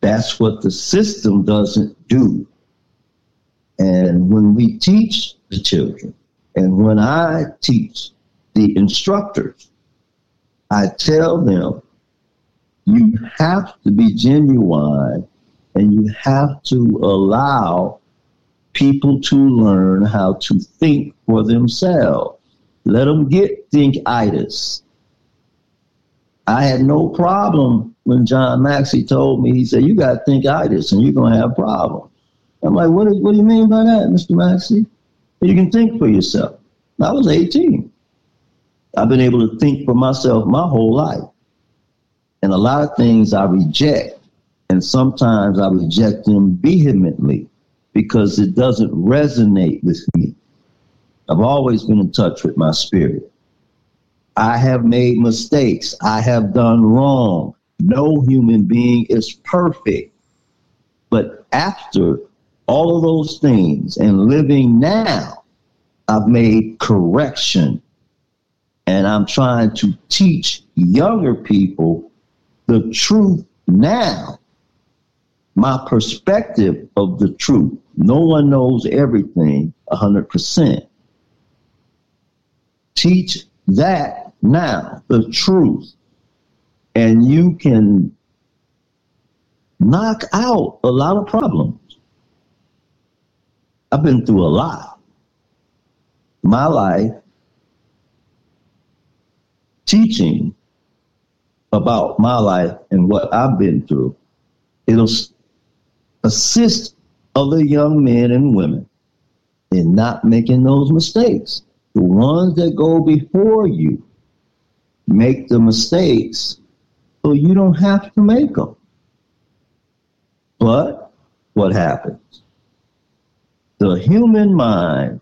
That's what the system doesn't do. And when we teach the children, and when I teach the instructors, I tell them you have to be genuine and you have to allow people to learn how to think for themselves. Let them get thinkitis. I had no problem when John Maxey told me, he said, You got thinkitis and you're going to have problems. I'm like, what, what do you mean by that, Mr. Maxey? You can think for yourself. I was 18. I've been able to think for myself my whole life. And a lot of things I reject, and sometimes I reject them vehemently because it doesn't resonate with me. I've always been in touch with my spirit. I have made mistakes. I have done wrong. No human being is perfect. But after all of those things and living now, I've made correction and I'm trying to teach younger people the truth now. My perspective of the truth. No one knows everything 100%. Teach that now, the truth. And you can knock out a lot of problems. I've been through a lot. My life teaching about my life and what I've been through, it'll assist other young men and women in not making those mistakes. The ones that go before you make the mistakes so you don't have to make them. But what happens? The human mind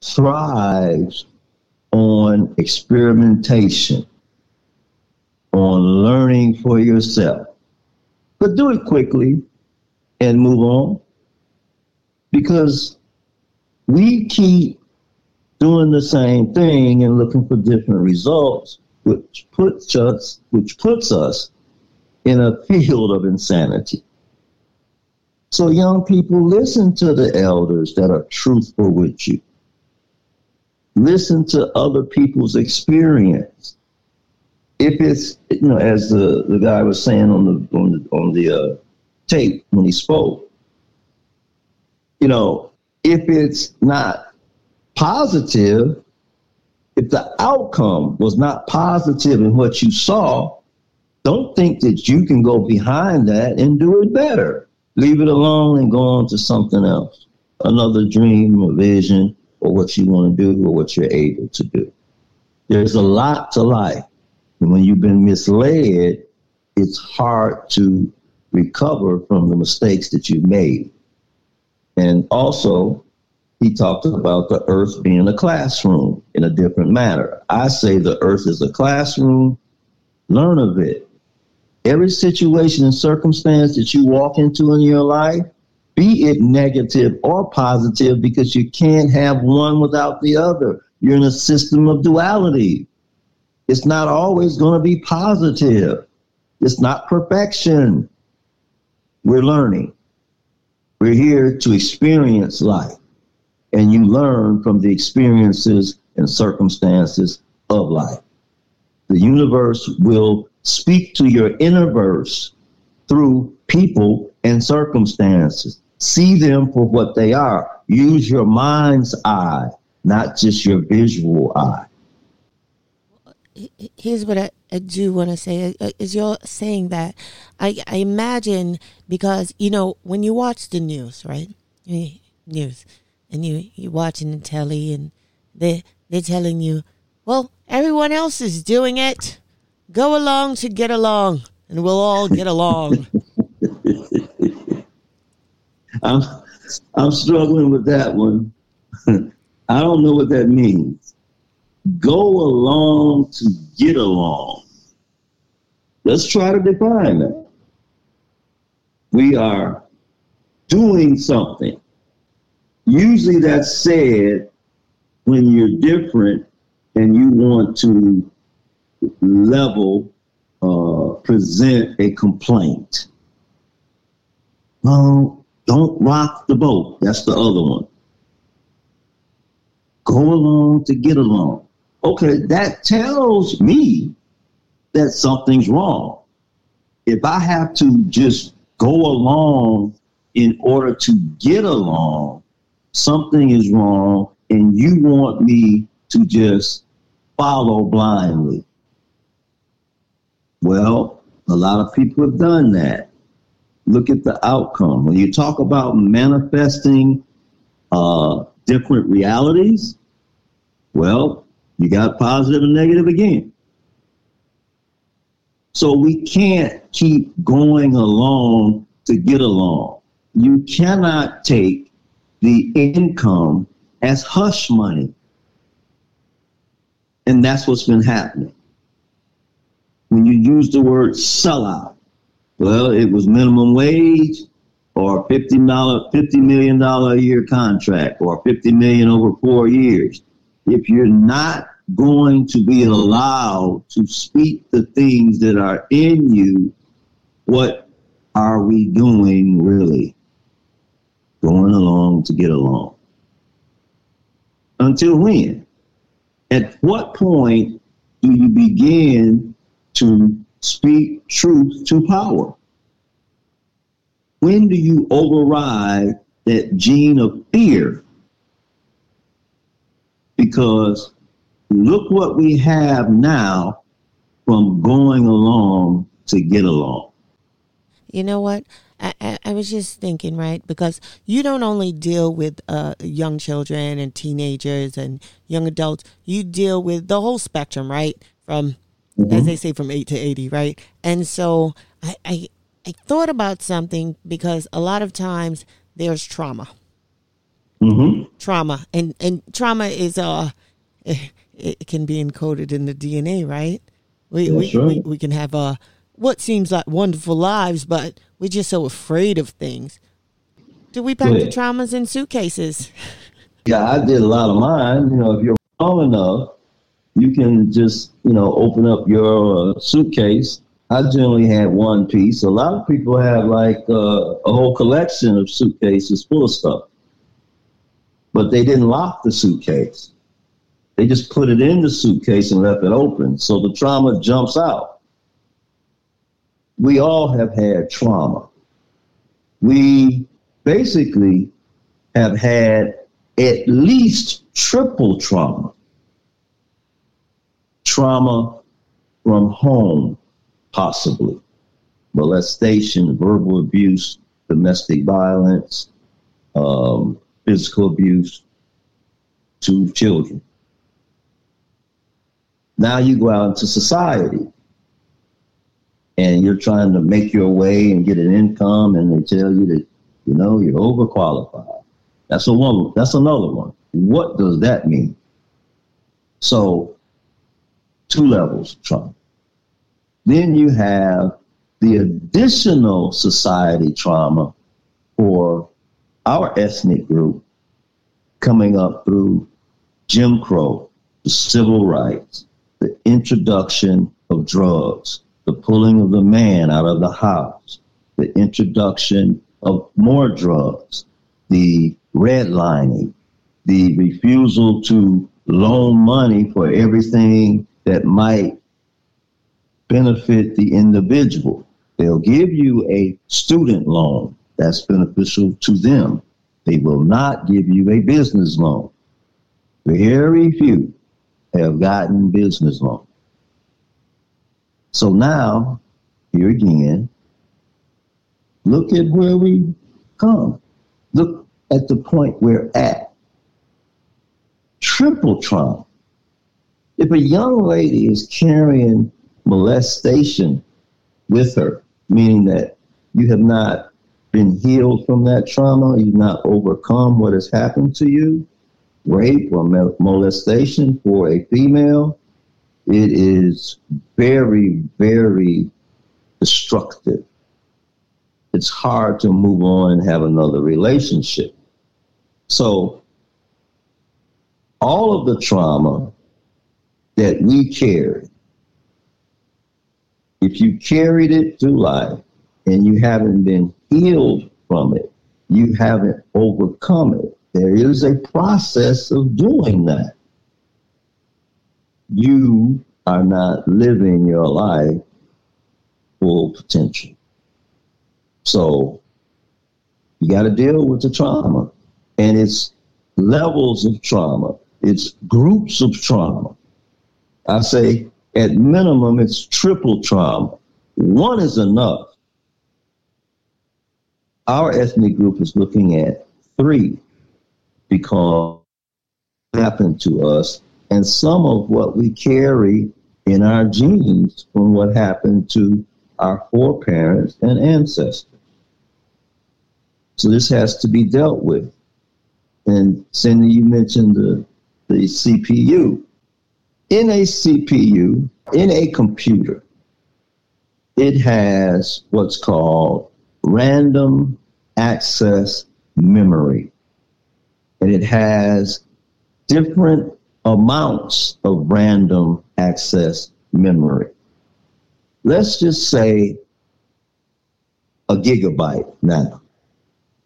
thrives on experimentation, on learning for yourself. But do it quickly and move on because we keep doing the same thing and looking for different results, which puts us, which puts us in a field of insanity. So, young people, listen to the elders that are truthful with you. Listen to other people's experience. If it's, you know, as the, the guy was saying on the on the on the uh, tape when he spoke, you know, if it's not positive, if the outcome was not positive in what you saw, don't think that you can go behind that and do it better. Leave it alone and go on to something else, another dream or vision or what you want to do or what you're able to do. There's a lot to life. And when you've been misled, it's hard to recover from the mistakes that you made. And also, he talked about the earth being a classroom in a different manner. I say the earth is a classroom. Learn of it. Every situation and circumstance that you walk into in your life, be it negative or positive, because you can't have one without the other. You're in a system of duality. It's not always going to be positive. It's not perfection. We're learning. We're here to experience life, and you learn from the experiences and circumstances of life. The universe will speak to your inner verse through people and circumstances. See them for what they are. Use your mind's eye, not just your visual eye. Here's what I, I do want to say uh, is you're saying that. I, I imagine because you know when you watch the news right? News. And you you watching the telly and they they're telling you well everyone else is doing it. Go along to get along. And we'll all get along I'm I'm struggling with that one I don't know what that means go along to get along. Let's try to define that. We are doing something. Usually that's said when you're different and you want to level, uh, present a complaint. Well, don't rock the boat. That's the other one. Go along to get along. Okay, that tells me that something's wrong. If I have to just go along in order to get along, something is wrong, and you want me to just follow blindly. Well, a lot of people have done that. Look at the outcome. When you talk about manifesting uh, different realities, well, you got positive and negative again. So we can't keep going along to get along. You cannot take the income as hush money. And that's what's been happening. When you use the word sellout, well, it was minimum wage or $50, $50 million a year contract or 50 million over four years if you're not going to be allowed to speak the things that are in you, what are we doing really? Going along to get along. Until when? At what point do you begin to speak truth to power? When do you override that gene of fear because look what we have now from going along to get along. You know what? I, I, I, was just thinking, right? Because you don't only deal with uh, young children and teenagers and young adults, you deal with the whole spectrum, right? From, mm-hmm. as they say, from 8 to 80, right? And so I, I, I thought about something because a lot of times there's trauma mm-hmm. trauma, and and trauma is uh, it, it can be encoded in the DNA, right? We we, right. we, we can have uh what seems like wonderful lives, but we're just so afraid of things. Do we pack the traumas in suitcases? Yeah, I did a lot of mine. You know, if you're strong enough, you can just you know open up your uh, suitcase. I generally had one piece. A lot of people have like uh, a whole collection of suitcases full of stuff, but they didn't lock the suitcase. They just put it in the suitcase and left it open, so the trauma jumps out. We all have had trauma. We basically have had at least triple trauma trauma from home, possibly molestation, verbal abuse, domestic violence, um, physical abuse to children. Now you go out into society and you're trying to make your way and get an income, and they tell you that you know you're overqualified. That's a one. That's another one. What does that mean? So two levels of trauma. Then you have the additional society trauma for our ethnic group coming up through Jim Crow, the civil rights, the introduction of drugs, the pulling of the man out of the house, the introduction of more drugs, the redlining, the refusal to loan money for everything that might benefit the individual. They'll give you a student loan that's beneficial to them. They will not give you a business loan. Very few have gotten business loan. So now, here again, look at where we come. Look at the point we're at. Triple trauma if a young lady is carrying molestation with her, meaning that you have not been healed from that trauma, you've not overcome what has happened to you, rape or molestation for a female, it is very, very destructive. It's hard to move on and have another relationship. So, all of the trauma that we carry, if you carried it through life and you haven't been healed from it, you haven't overcome it. There is a process of doing that. You are not living your life full potential. So you got to deal with the trauma and it's levels of trauma, it's groups of trauma. I say at minimum, it's triple trauma. One is enough. Our ethnic group is looking at three because happened to us and some of what we carry in our genes from what happened to our foreparents and ancestors. So this has to be dealt with. And Cindy, you mentioned the, the CPU in a CPU, in a computer, it has what's called random access memory. And it has different amounts of random access memory. Let's just say a gigabyte now.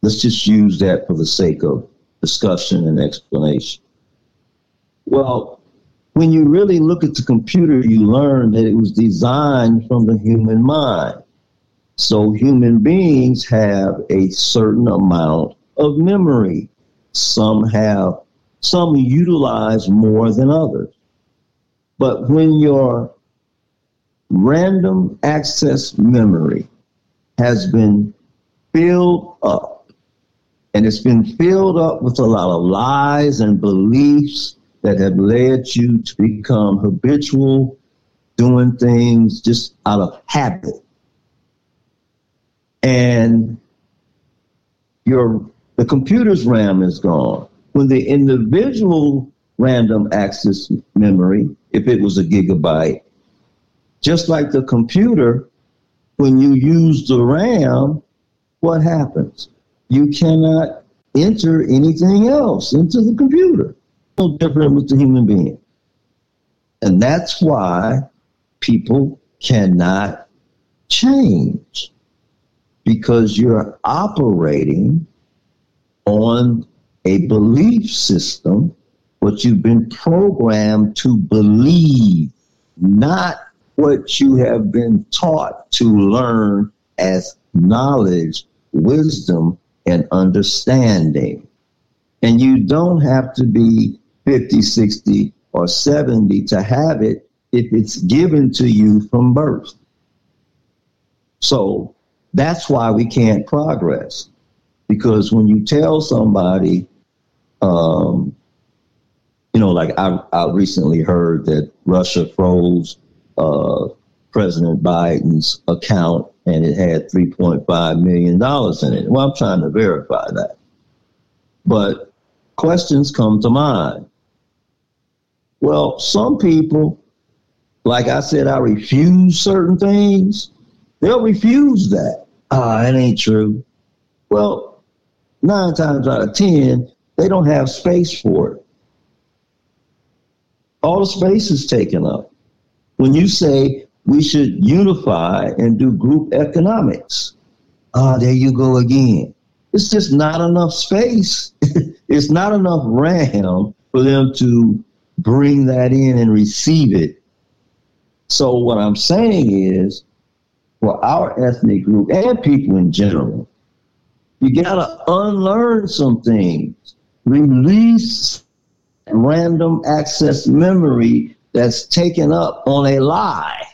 Let's just use that for the sake of discussion and explanation. Well, when you really look at the computer, you learn that it was designed from the human mind. So human beings have a certain amount of memory. Some have, some utilize more than others. But when your random access memory has been filled up, and it's been filled up with a lot of lies and beliefs that have led you to become habitual doing things just out of habit. And your the computer's RAM is gone. When the individual random access memory, if it was a gigabyte, Just like the computer, when you use the RAM, what happens? You cannot enter anything else into the computer. No different with the human being. And that's why people cannot change because you're operating on a belief system, what you've been programmed to believe, not what you have been taught to learn as knowledge, wisdom, and understanding. And you don't have to be 50, 60, or 70 to have it if it's given to you from birth. So that's why we can't progress. Because when you tell somebody, um, you know, like I, I recently heard that Russia froze uh, President Biden's account and it had $3.5 million in it. Well, I'm trying to verify that. But questions come to mind. Well, some people, like I said, I refuse certain things. They'll refuse that. Ah, it ain't true. Well, nine times out of ten, they don't have space for it. All the space is taken up. When you say we should unify and do group economics, ah, there you go again. It's just not enough space. it's not enough RAM for them to bring that in and receive it. So what I'm saying is, for our ethnic group and people in general, you gotta unlearn some things, release random access memory that's taken up on a lie.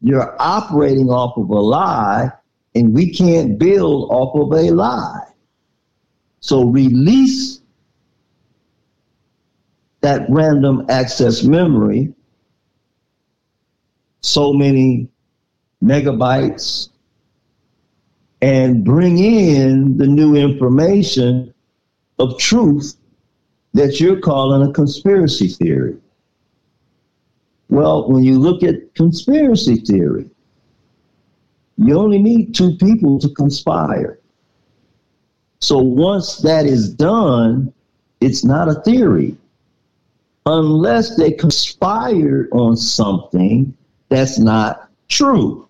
You're operating off of a lie, and we can't build off of a lie. So release that random access memory, so many megabytes, and bring in the new information of truth that you're calling a conspiracy theory. Well, when you look at conspiracy theory, you only need two people to conspire. So once that is done, it's not a theory unless they conspired on something that's not true.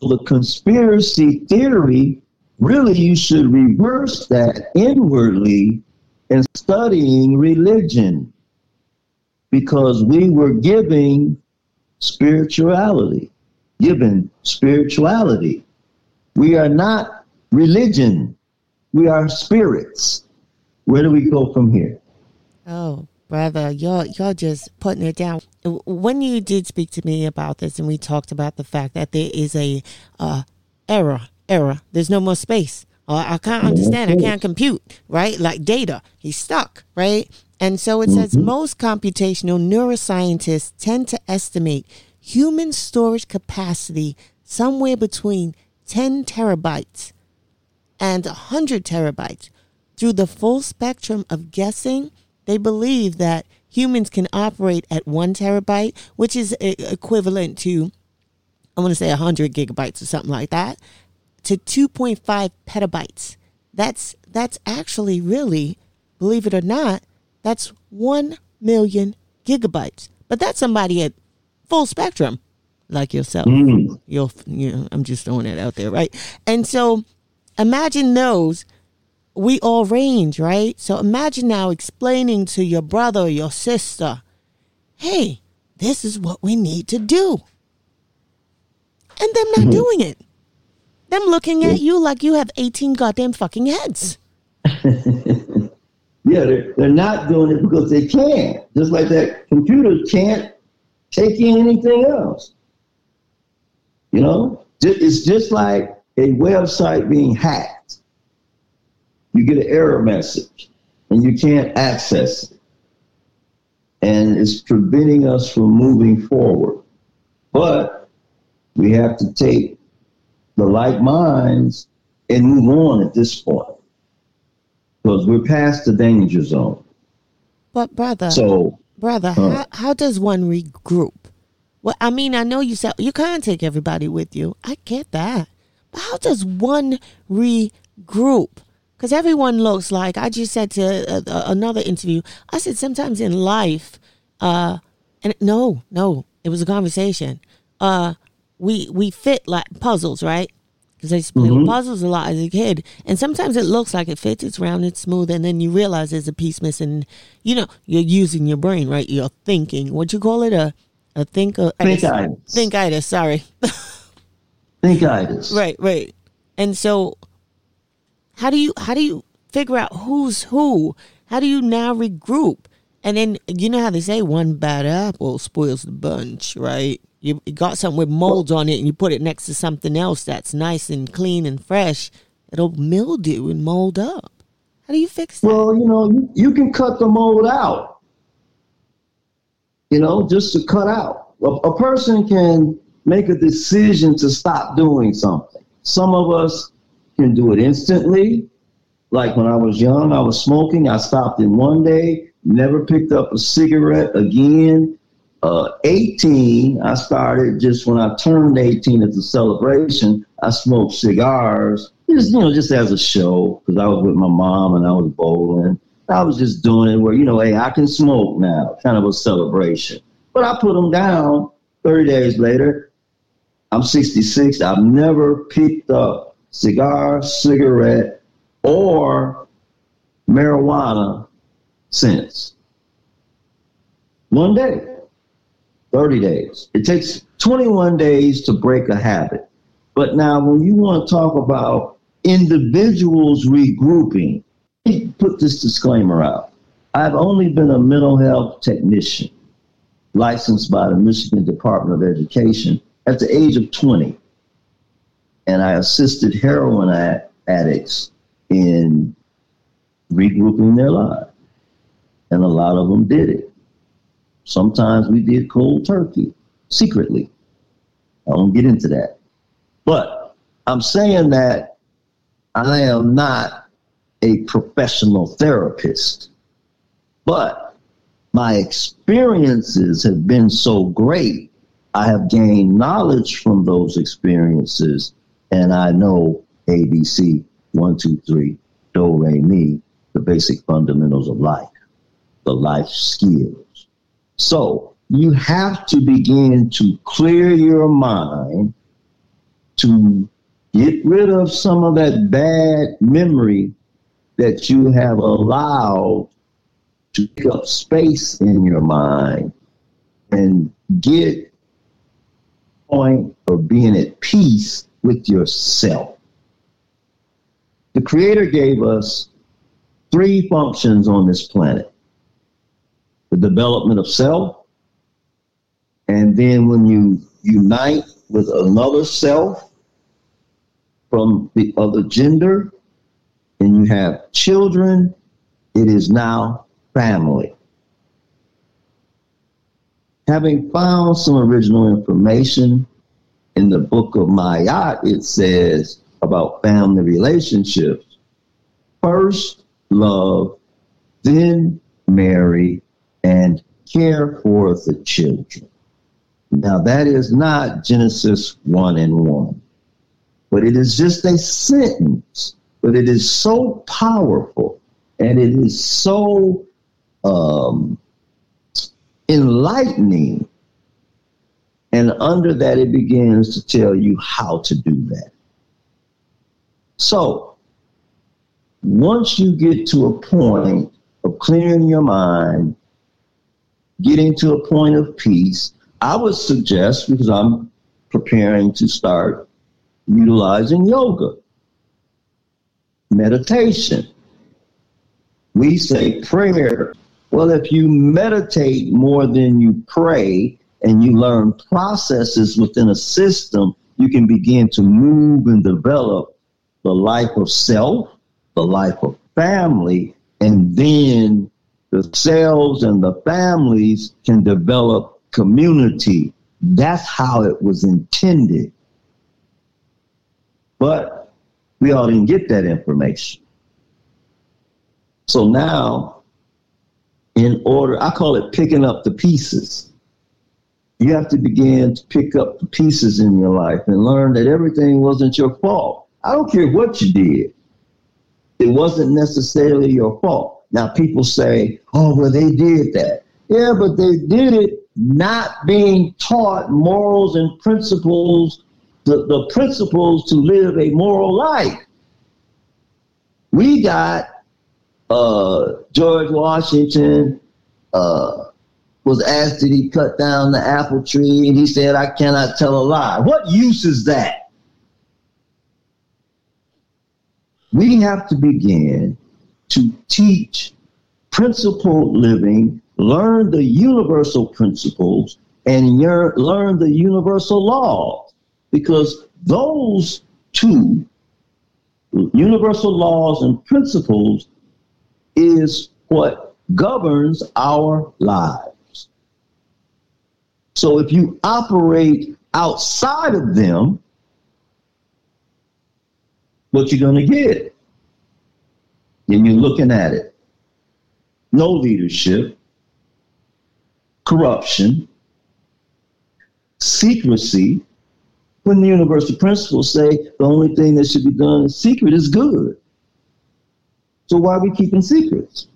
The conspiracy theory, really, you should reverse that inwardly in studying religion because we were giving spirituality, given spirituality. We are not religion, we are spirits. Where do we go from here? Oh, brother, you're you're just putting it down. When you did speak to me about this, and we talked about the fact that there is a uh, error, error. There's no more space. Uh, I can't understand. I can't compute. Right, like data. He's stuck. Right, and so it says mm-hmm. most computational neuroscientists tend to estimate human storage capacity somewhere between 10 terabytes and 100 terabytes. Through the full spectrum of guessing, they believe that humans can operate at one terabyte, which is equivalent to, I want to say 100 gigabytes or something like that, to 2.5 petabytes. That's that's actually really, believe it or not, that's 1 million gigabytes. But that's somebody at full spectrum like yourself. Mm. You'll, you know, I'm just throwing it out there, right? And so imagine those we all range, right? So imagine now explaining to your brother or your sister, hey, this is what we need to do. And them not mm-hmm. doing it. Them looking at you like you have 18 goddamn fucking heads. yeah, they're, they're not doing it because they can't. Just like that computer can't take in anything else. You know, it's just like a website being hacked you get an error message and you can't access it. And it's preventing us from moving forward. But we have to take the like minds and move on at this point because we're past the danger zone. But brother, so brother, uh-huh. how, how does one regroup? Well, I mean, I know you said you can't take everybody with you. I get that. But how does one regroup? Because everyone looks like, I just said to uh, uh, another interview, I said sometimes in life, uh, and no, no, it was a conversation. Uh, we we fit like puzzles, right? Because I used to play with puzzles a lot as a kid, and sometimes it looks like it fits, it's round, it's smooth, and then you realize there's a piece missing. You know, you're using your brain, right? You're thinking. What you call it? A a thinker. Thinkitis. Thinkitis. Sorry. Thinkitis. Right, right. And so how do you how do you figure out who's who? How do you now regroup? And then you know how they say one bad apple spoils the bunch, right? You got something with molds on it and you put it next to something else that's nice and clean and fresh, it'll mildew and mold up. How do you fix that? Well, you know, you, can cut the mold out. You know, just to cut out. A person can make a decision to stop doing something. Some of us can do it instantly. Like when I was young, I was smoking. I stopped in one day, never picked up a cigarette again. Uh, 18, I started just when I turned 18 as a celebration. I smoked cigars, just you know, just as a show because I was with my mom and I was bowling. I was just doing it where you know, hey, I can smoke now, kind of a celebration. But I put them down. 30 days later, I'm 66. I've never picked up cigar, cigarette, or marijuana since. One day, 30 days. It takes 21 days to break a habit. But now, when you want to talk about individuals regrouping, let me put this disclaimer out. I've only been a mental health technician licensed by the Michigan Department of Education at the age of 20. And I assisted heroin addicts in regrouping their lives. And a lot of them did it. Sometimes we did cold turkey secretly. I won't get into that. But I'm saying that I am not a professional therapist. But my experiences have been so great. I have gained knowledge from those experiences, and I know ABC, one, two, three, do, re, mi, the basic fundamentals of life, the life skills. So you have to begin to clear your mind to get rid of some of that bad memory that you have allowed to take up space in your mind and get point of being at peace with yourself. The creator gave us three functions on this planet. The development of self, and then when you unite with another self from the other gender, and you have children, it is now family. Having found some original information in the book of Ma'at, it says about family relationships first love, then marry, and care for the children. Now, that is not Genesis 1 and 1, but it is just a sentence, but it is so powerful and it is so um, enlightening. And under that, it begins to tell you how to do that. So, once you get to a point of clearing your mind, getting to a point of peace, I would suggest, because I'm preparing to start utilizing yoga, meditation. We say prayer. Well, if you meditate more than you pray and you learn processes within a system, you can begin to move and develop the life of self, the life of family, and then the cells and the families can develop community. That's how it was intended. But we all didn't get that information. So now, in order, I call it picking up the pieces. You have to begin to pick up the pieces in your life and learn that everything wasn't your fault. I don't care what you did. It wasn't necessarily your fault. Now people say, oh, well, they did that. Yeah, but they did it not being taught morals and principles, the, the principles to live a moral life. We got uh, George Washington uh, was asked did he cut down the apple tree, and he said, I cannot tell a lie. What use is that? We have to begin to teach principled living, learn the universal principles, and learn the universal laws, because those two universal laws and principles is what governs our lives. So if you operate outside of them, what you're going to get? And you're looking at it. No leadership, corruption, secrecy, when the universal principles say the only thing that should be done in secret is good. So why are we keeping secrets?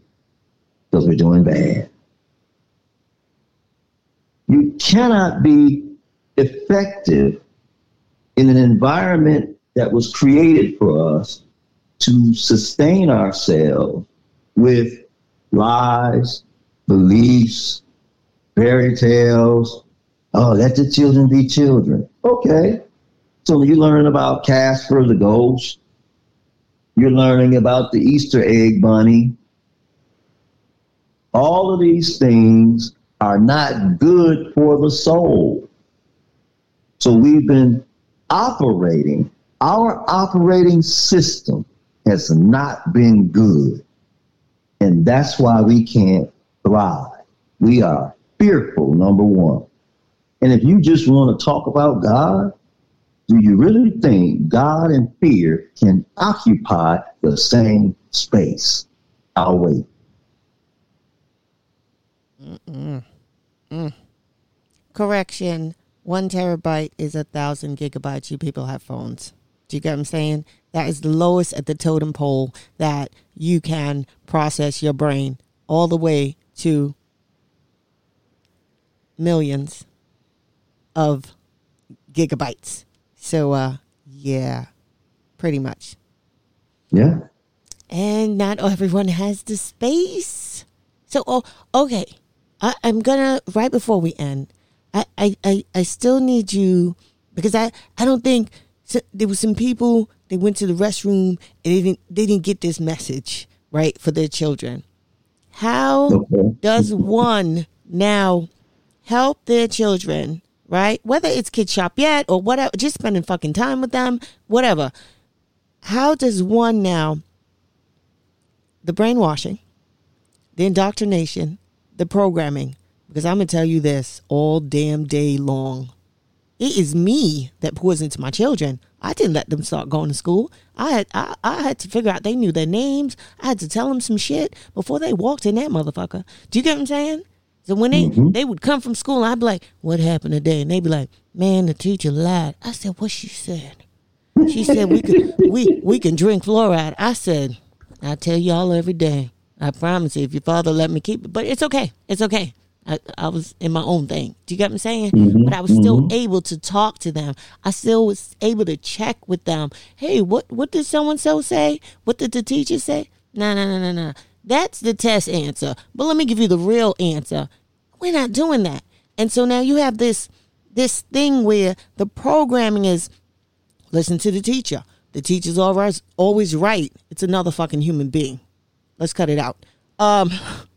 Because we're doing bad. You cannot be effective in an environment that was created for us to sustain ourselves with lies, beliefs, fairy tales. Oh, let the children be children. Okay. So you learn about Casper the ghost. You're learning about the Easter egg bunny. All of these things are not good for the soul. So we've been operating, our operating system has not been good. And that's why we can't thrive. We are fearful, number one. And if you just want to talk about God, do you really think God and fear can occupy the same space? I'll wait. Mm. Correction one terabyte is a thousand gigabytes. You people have phones. Do you get what I'm saying? That is the lowest at the totem pole that you can process your brain all the way to millions of gigabytes. So, uh, yeah, pretty much. Yeah. And not everyone has the space. So, oh, okay. I, I'm gonna right before we end. I, I, I, I still need you because I, I don't think so, there were some people they went to the restroom and they didn't they didn't get this message right for their children. How okay. does one now help their children, right? Whether it's kid shop yet or whatever, just spending fucking time with them, whatever. How does one now the brainwashing, the indoctrination, the programming, because I'm gonna tell you this all damn day long. It is me that pours into my children. I didn't let them start going to school. I had I, I had to figure out they knew their names. I had to tell them some shit before they walked in that motherfucker. Do you get what I'm saying? So when they mm-hmm. they would come from school, I'd be like, "What happened today?" And they'd be like, "Man, the teacher lied." I said, "What she said?" She said we could we we can drink fluoride. I said, "I tell y'all every day. I promise you, if your father let me keep it, but it's okay. It's okay." I, I, was in my own thing. Do you get what I'm saying? Mm-hmm, but I was still mm-hmm. able to talk to them. I still was able to check with them. Hey, what what did so and so say? What did the teacher say? No, no, no, no, no. That's the test answer. But let me give you the real answer. We're not doing that. And so now you have this this thing where the programming is listen to the teacher. The teacher's always always right. It's another fucking human being. Let's cut it out. Um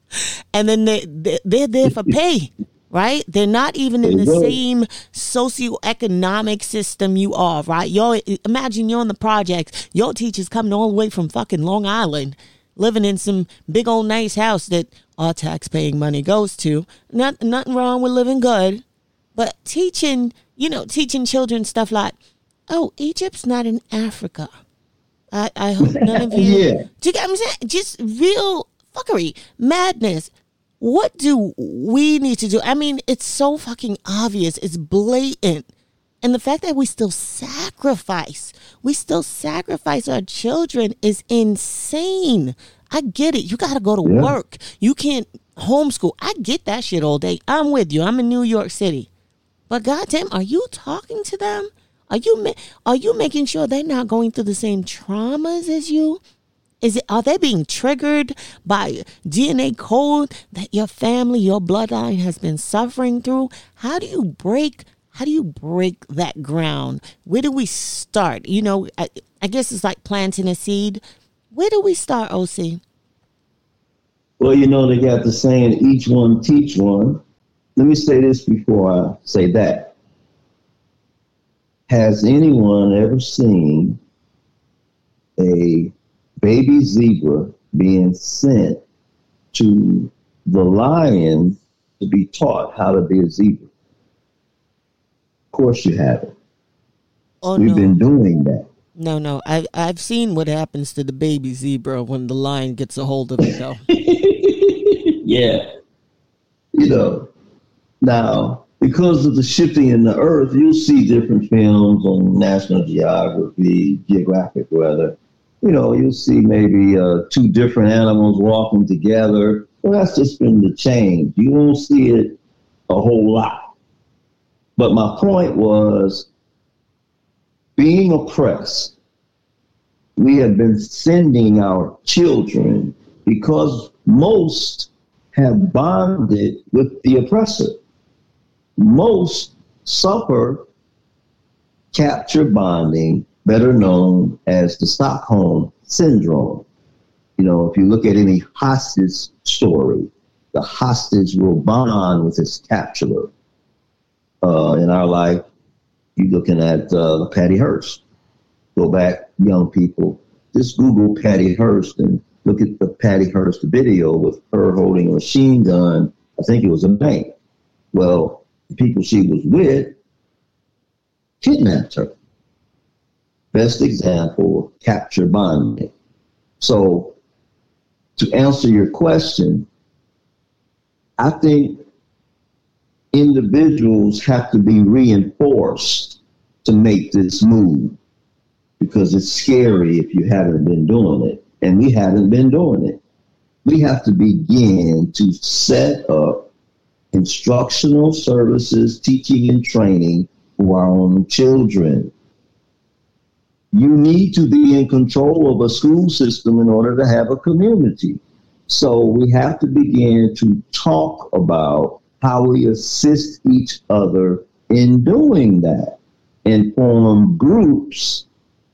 and then they, they they're there for pay right? They're not even in the same socioeconomic system you are, right? You're imagine you're in the projects. Your teacher's coming all the way from fucking Long Island, living in some big old nice house that our tax-paying money goes to. Not nothing wrong with living good, but teaching, you know, teaching children stuff like, oh, Egypt's not in Africa. I, I hope none of you. yeah. Do you get what I'm saying? Just real fuckery, madness. what do we need to do? I mean, it's so fucking obvious. It's blatant. And the fact that we still sacrifice, we still sacrifice our children is insane. I get it. You got to go to yeah. work. You can't homeschool. I get that shit all day. I'm with you. I'm in New York City. But goddamn, are you talking to them? Are you are you making sure they're not going through the same traumas as you? Is it are they being triggered by DNA code that your family, your bloodline has been suffering through? How do you break how do you break that ground? Where do we start? You know, I, I guess it's like planting a seed. Where do we start, OC? Well, you know, they got the saying, each one teach one. Let me say this before I say that. Has anyone ever seen a baby zebra being sent to the lion to be taught how to be a zebra? Of course you haven't. Oh, We've no. been doing that. No, no. I I've seen what happens to the baby zebra when the lion gets a hold of it though. yeah. You know. Now, because of the shifting in the earth, you'll see different films on National Geography, Geographic rather. You know, you'll see maybe uh, two different animals walking together. Well, that's just been the change. You won't see it a whole lot. But my point was being oppressed. We have been sending our children because most have bonded with the oppressor most suffer capture bonding, better known as the Stockholm Syndrome. You know, if you look at any hostage story, the hostage will bond with his capturer. Uh, in our life, you're looking at uh, Patty Hearst. Go back, young people, just Google Patty Hearst and look at the Patty Hearst video with her holding a machine gun. I think it was a bank. Well, the people she was with kidnapped her. Best example capture bonding. So, to answer your question, I think individuals have to be reinforced to make this move because it's scary if you haven't been doing it. And we haven't been doing it. We have to begin to set up instructional services, teaching and training for our own children. You need to be in control of a school system in order to have a community. So we have to begin to talk about how we assist each other in doing that and form groups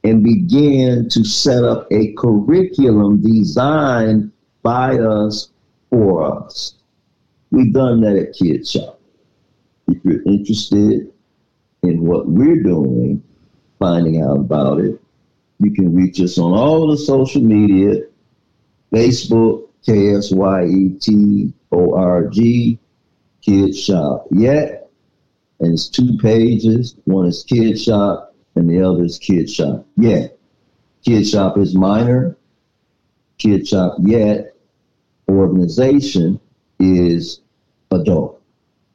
and begin to set up a curriculum designed by us for us. We've done that at Kid Shop. If you're interested in what we're doing, finding out about it, you can reach us on all the social media Facebook, KSYET-O-R-G, Kid Shop Yet. And it's two pages. One is Kid Shop and the other is Kid Shop Yet. Kid Shop is minor. Kid Shop Yet organization is adult,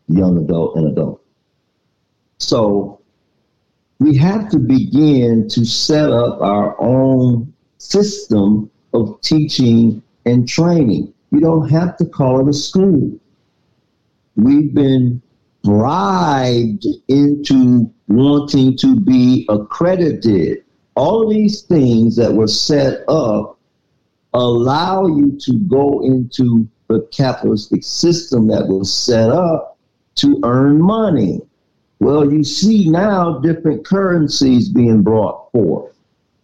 young adult, and adult. So we have to begin to set up our own system of teaching and training. You don't have to call it a school. We've been bribed into wanting to be accredited. All these things that were set up allow you to go into the capitalistic system that was set up to earn money. Well, you see now different currencies being brought forth.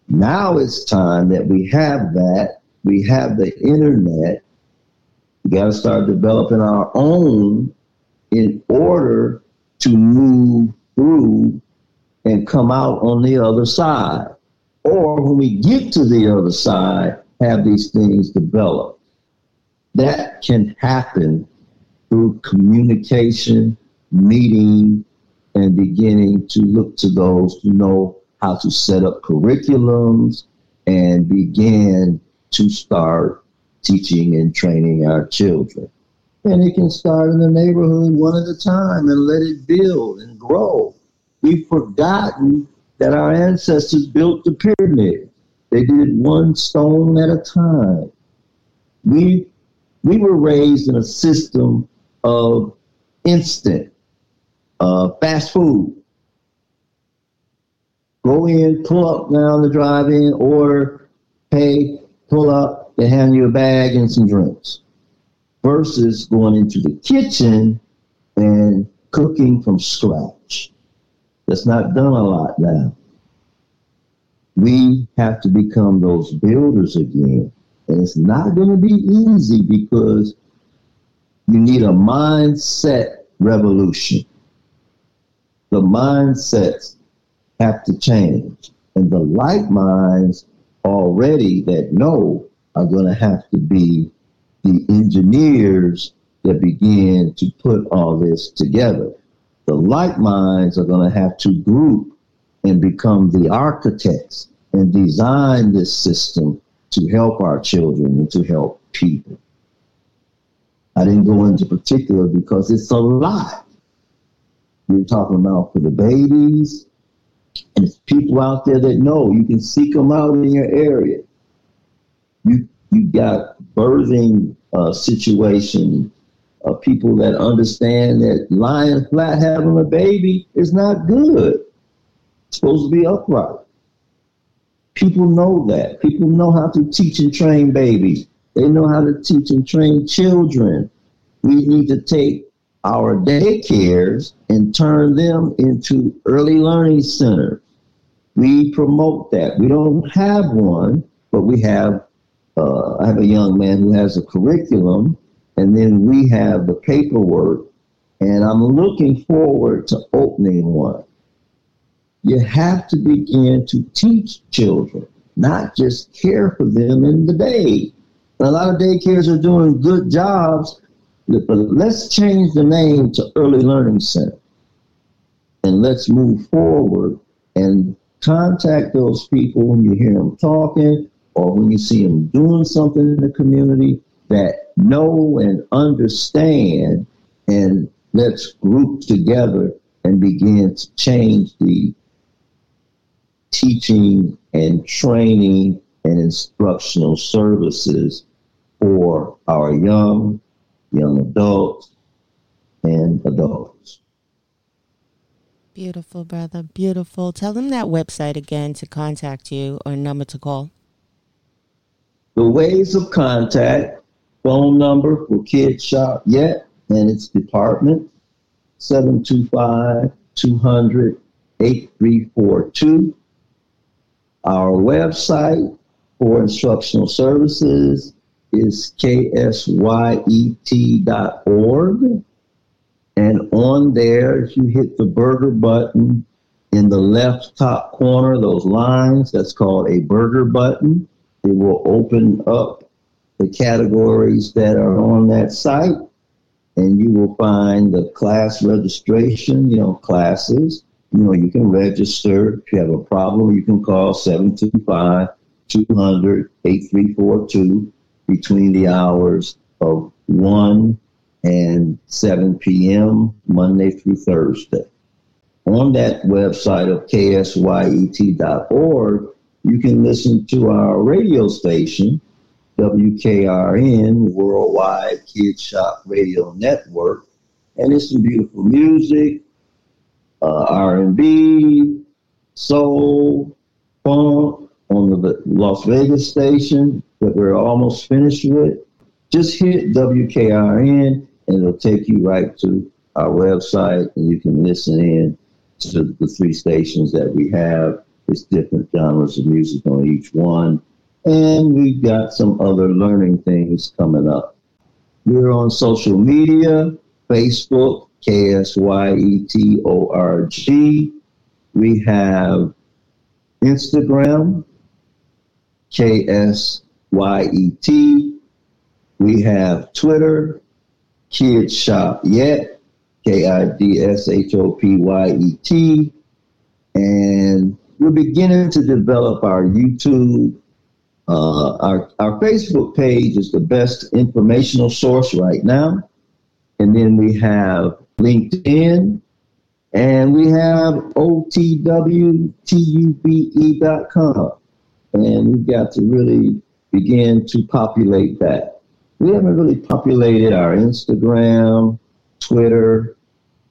Now it's time that we have that. We have the internet. We got to start developing our own in order to move through and come out on the other side. Or when we get to the other side, have these things develop. That can happen through communication, meeting, and beginning to look to those who know how to set up curriculums and begin to start teaching and training our children. And it can start in the neighborhood one at a time and let it build and grow. We've forgotten that our ancestors built the pyramid. They did one stone at a time. We we were raised in a system of instant, uh, fast food. Go in, pull up down the drive-in, order, pay, pull up, they hand you a bag and some drinks. Versus going into the kitchen and cooking from scratch. That's not done a lot now. We have to become those builders again. And it's not going to be easy because you need a mindset revolution. The mindsets have to change. And the light minds already that know are going to have to be the engineers that begin to put all this together. The light minds are going to have to group and become the architects and design this system to help our children and to help people. I didn't go into particular because it's a lot. You're talking about for the babies, and people out there that know you can seek them out in your area. You you got birthing uh, situation, uh, people that understand that lying flat having a baby is not good. It's supposed to be upright. People know that. People know how to teach and train babies. They know how to teach and train children. We need to take our daycares and turn them into early learning centers. We promote that. We don't have one, but we have. Uh, I have a young man who has a curriculum, and then we have the paperwork. And I'm looking forward to opening one. You have to begin to teach children, not just care for them in the day. A lot of daycares are doing good jobs, but let's change the name to Early Learning Center. And let's move forward and contact those people when you hear them talking or when you see them doing something in the community that know and understand and let's group together and begin to change the teaching and training and instructional services for our young, young adults, and adults. Beautiful, brother. Beautiful. Tell them that website again to contact you or number to call. The ways of contact phone number for Kid Shop Yet and its department 725 200 8342 our website for instructional services is ksyet.org. And on there, if you hit the burger button in the left top corner, those lines, that's called a burger button. It will open up the categories that are on that site, and you will find the class registration, you know, classes, you know, you can register. If you have a problem, you can call 725 200 8342 between the hours of 1 and 7 p.m., Monday through Thursday. On that website of ksyet.org, you can listen to our radio station, WKRN, Worldwide Kid Shop Radio Network, and it's some beautiful music, uh, R&B, soul, funk on the Las Vegas station that we're almost finished with. Just hit WKRN and it'll take you right to our website and you can listen in to the three stations that we have. It's different genres of music on each one. And we've got some other learning things coming up. We're on social media, Facebook, K S Y E T O R G. We have Instagram, K S Y E T. We have Twitter, Kids Shop Yet, K I D S H O P Y E T. And we're beginning to develop our YouTube. Uh, our, our Facebook page is the best informational source right now. And then we have LinkedIn, and we have OTWTUBE.com. And we've got to really begin to populate that. We haven't really populated our Instagram, Twitter,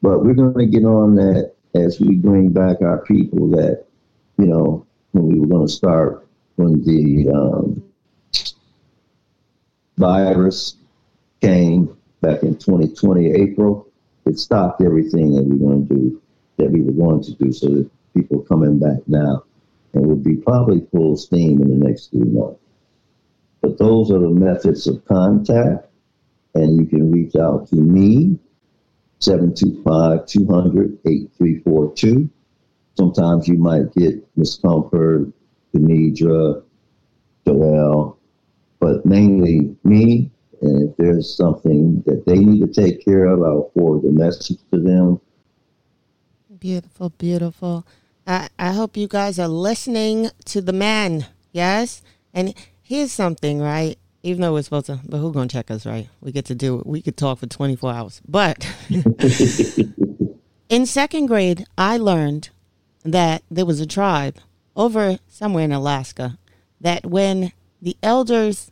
but we're going to get on that as we bring back our people that, you know, when we were going to start when the um, virus came back in 2020, April, it stopped everything that we are going to do, that we were going to do. So that people coming back now and will be probably full steam in the next three months. But those are the methods of contact. And you can reach out to me, 725 200 8342. Sometimes you might get Miss Comfort, Denidra, Joel, but mainly me. And if there's something that they need to take care of, I'll forward the message to them. Beautiful, beautiful. I, I hope you guys are listening to the man. Yes? And here's something, right? Even though we're supposed to, but who's gonna check us, right? We get to do it. We could talk for 24 hours. But in second grade, I learned that there was a tribe over somewhere in Alaska that when the elders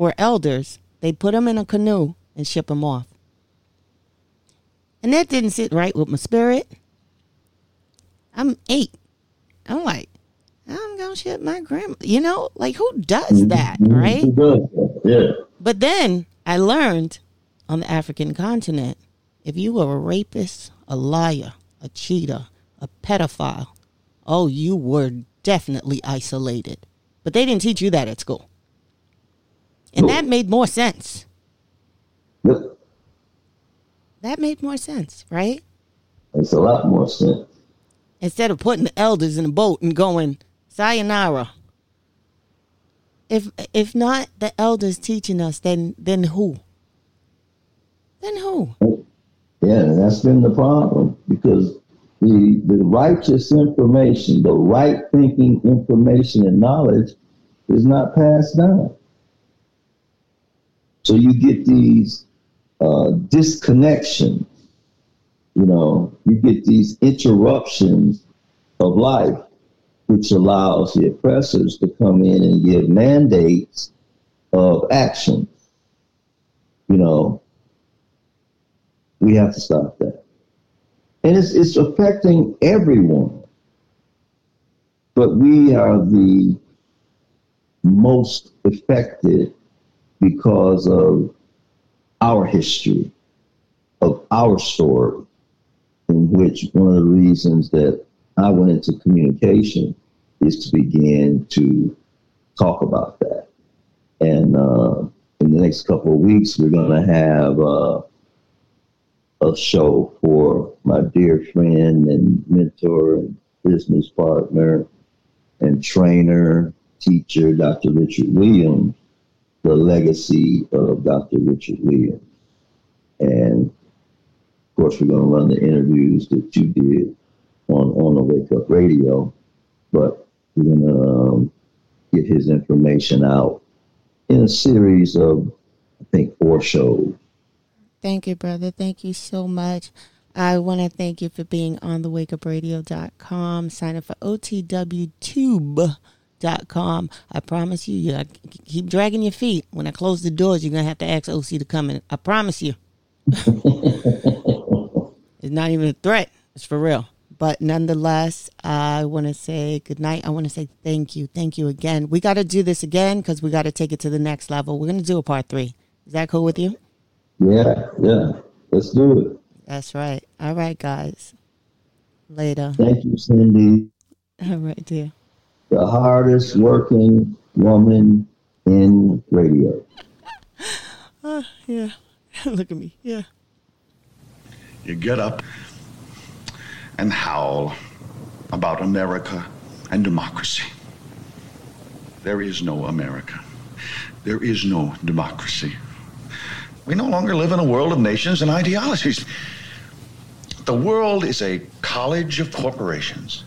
were elders, they put them in a canoe and ship them off. And that didn't sit right with my spirit. I'm eight. I'm like, I'm gonna ship my grandma. You know, like who does mm-hmm. that, right? Yeah. But then I learned on the African continent, if you were a rapist, a liar, a cheater, a pedophile, oh, you were definitely isolated. But they didn't teach you that at school. And that made more sense. Yep. That made more sense, right? It's a lot more sense. Instead of putting the elders in a boat and going, sayonara. If if not the elders teaching us, then then who? Then who? Yeah, that's been the problem because the the righteous information, the right thinking information and knowledge is not passed down. So you get these uh, disconnections, you know, you get these interruptions of life, which allows the oppressors to come in and give mandates of action. You know, we have to stop that. And it's, it's affecting everyone. But we are the most affected because of our history, of our story, in which one of the reasons that I went into communication is to begin to talk about that. And uh, in the next couple of weeks, we're going to have uh, a show for my dear friend and mentor and business partner and trainer, teacher, Dr. Richard Williams, the legacy of Dr. Richard Williams. And of course, we're going to run the interviews that you did on, on the Wake Up Radio, but we're going to um, get his information out in a series of, I think, four shows. Thank you, brother. Thank you so much. I want to thank you for being on the wakeupradio.com. Sign up for OTWTube dot com. I promise you, you keep dragging your feet. When I close the doors, you're gonna have to ask OC to come in. I promise you. it's not even a threat. It's for real. But nonetheless, I want to say good night. I want to say thank you. Thank you again. We got to do this again because we got to take it to the next level. We're going to do a part three. Is that cool with you? Yeah, yeah. Let's do it. That's right. All right, guys. Later. Thank you, Cindy. All right, dear the hardest working woman in radio. Uh, yeah. Look at me. Yeah. You get up and howl about America and democracy. There is no America. There is no democracy. We no longer live in a world of nations and ideologies. The world is a college of corporations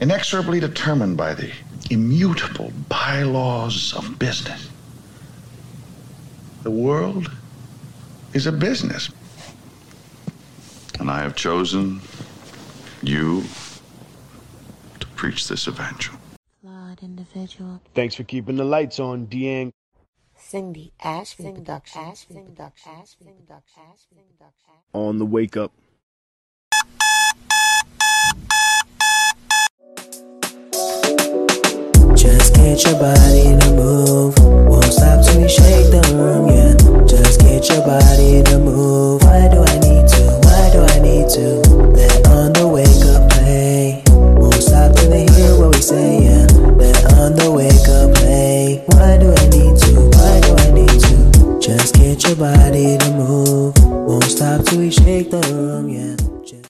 inexorably determined by the immutable bylaws of business. The world is a business. And I have chosen you to preach this evangel. Flawed individual. Thanks for keeping the lights on, Deang. Cindy Ashby. Ashby production. Ashby production. Ashby production. On the wake up. Just get your body to move. Won't stop till you shake the room, yeah. Just get your body to move. Why do I need to? Why do I need to? Let on the wake up play. Won't stop till they hear what we say, yeah. Let on the wake up play. Why do I need to? Why do I need to? Just get your body to move. Won't stop till we shake the room, yeah.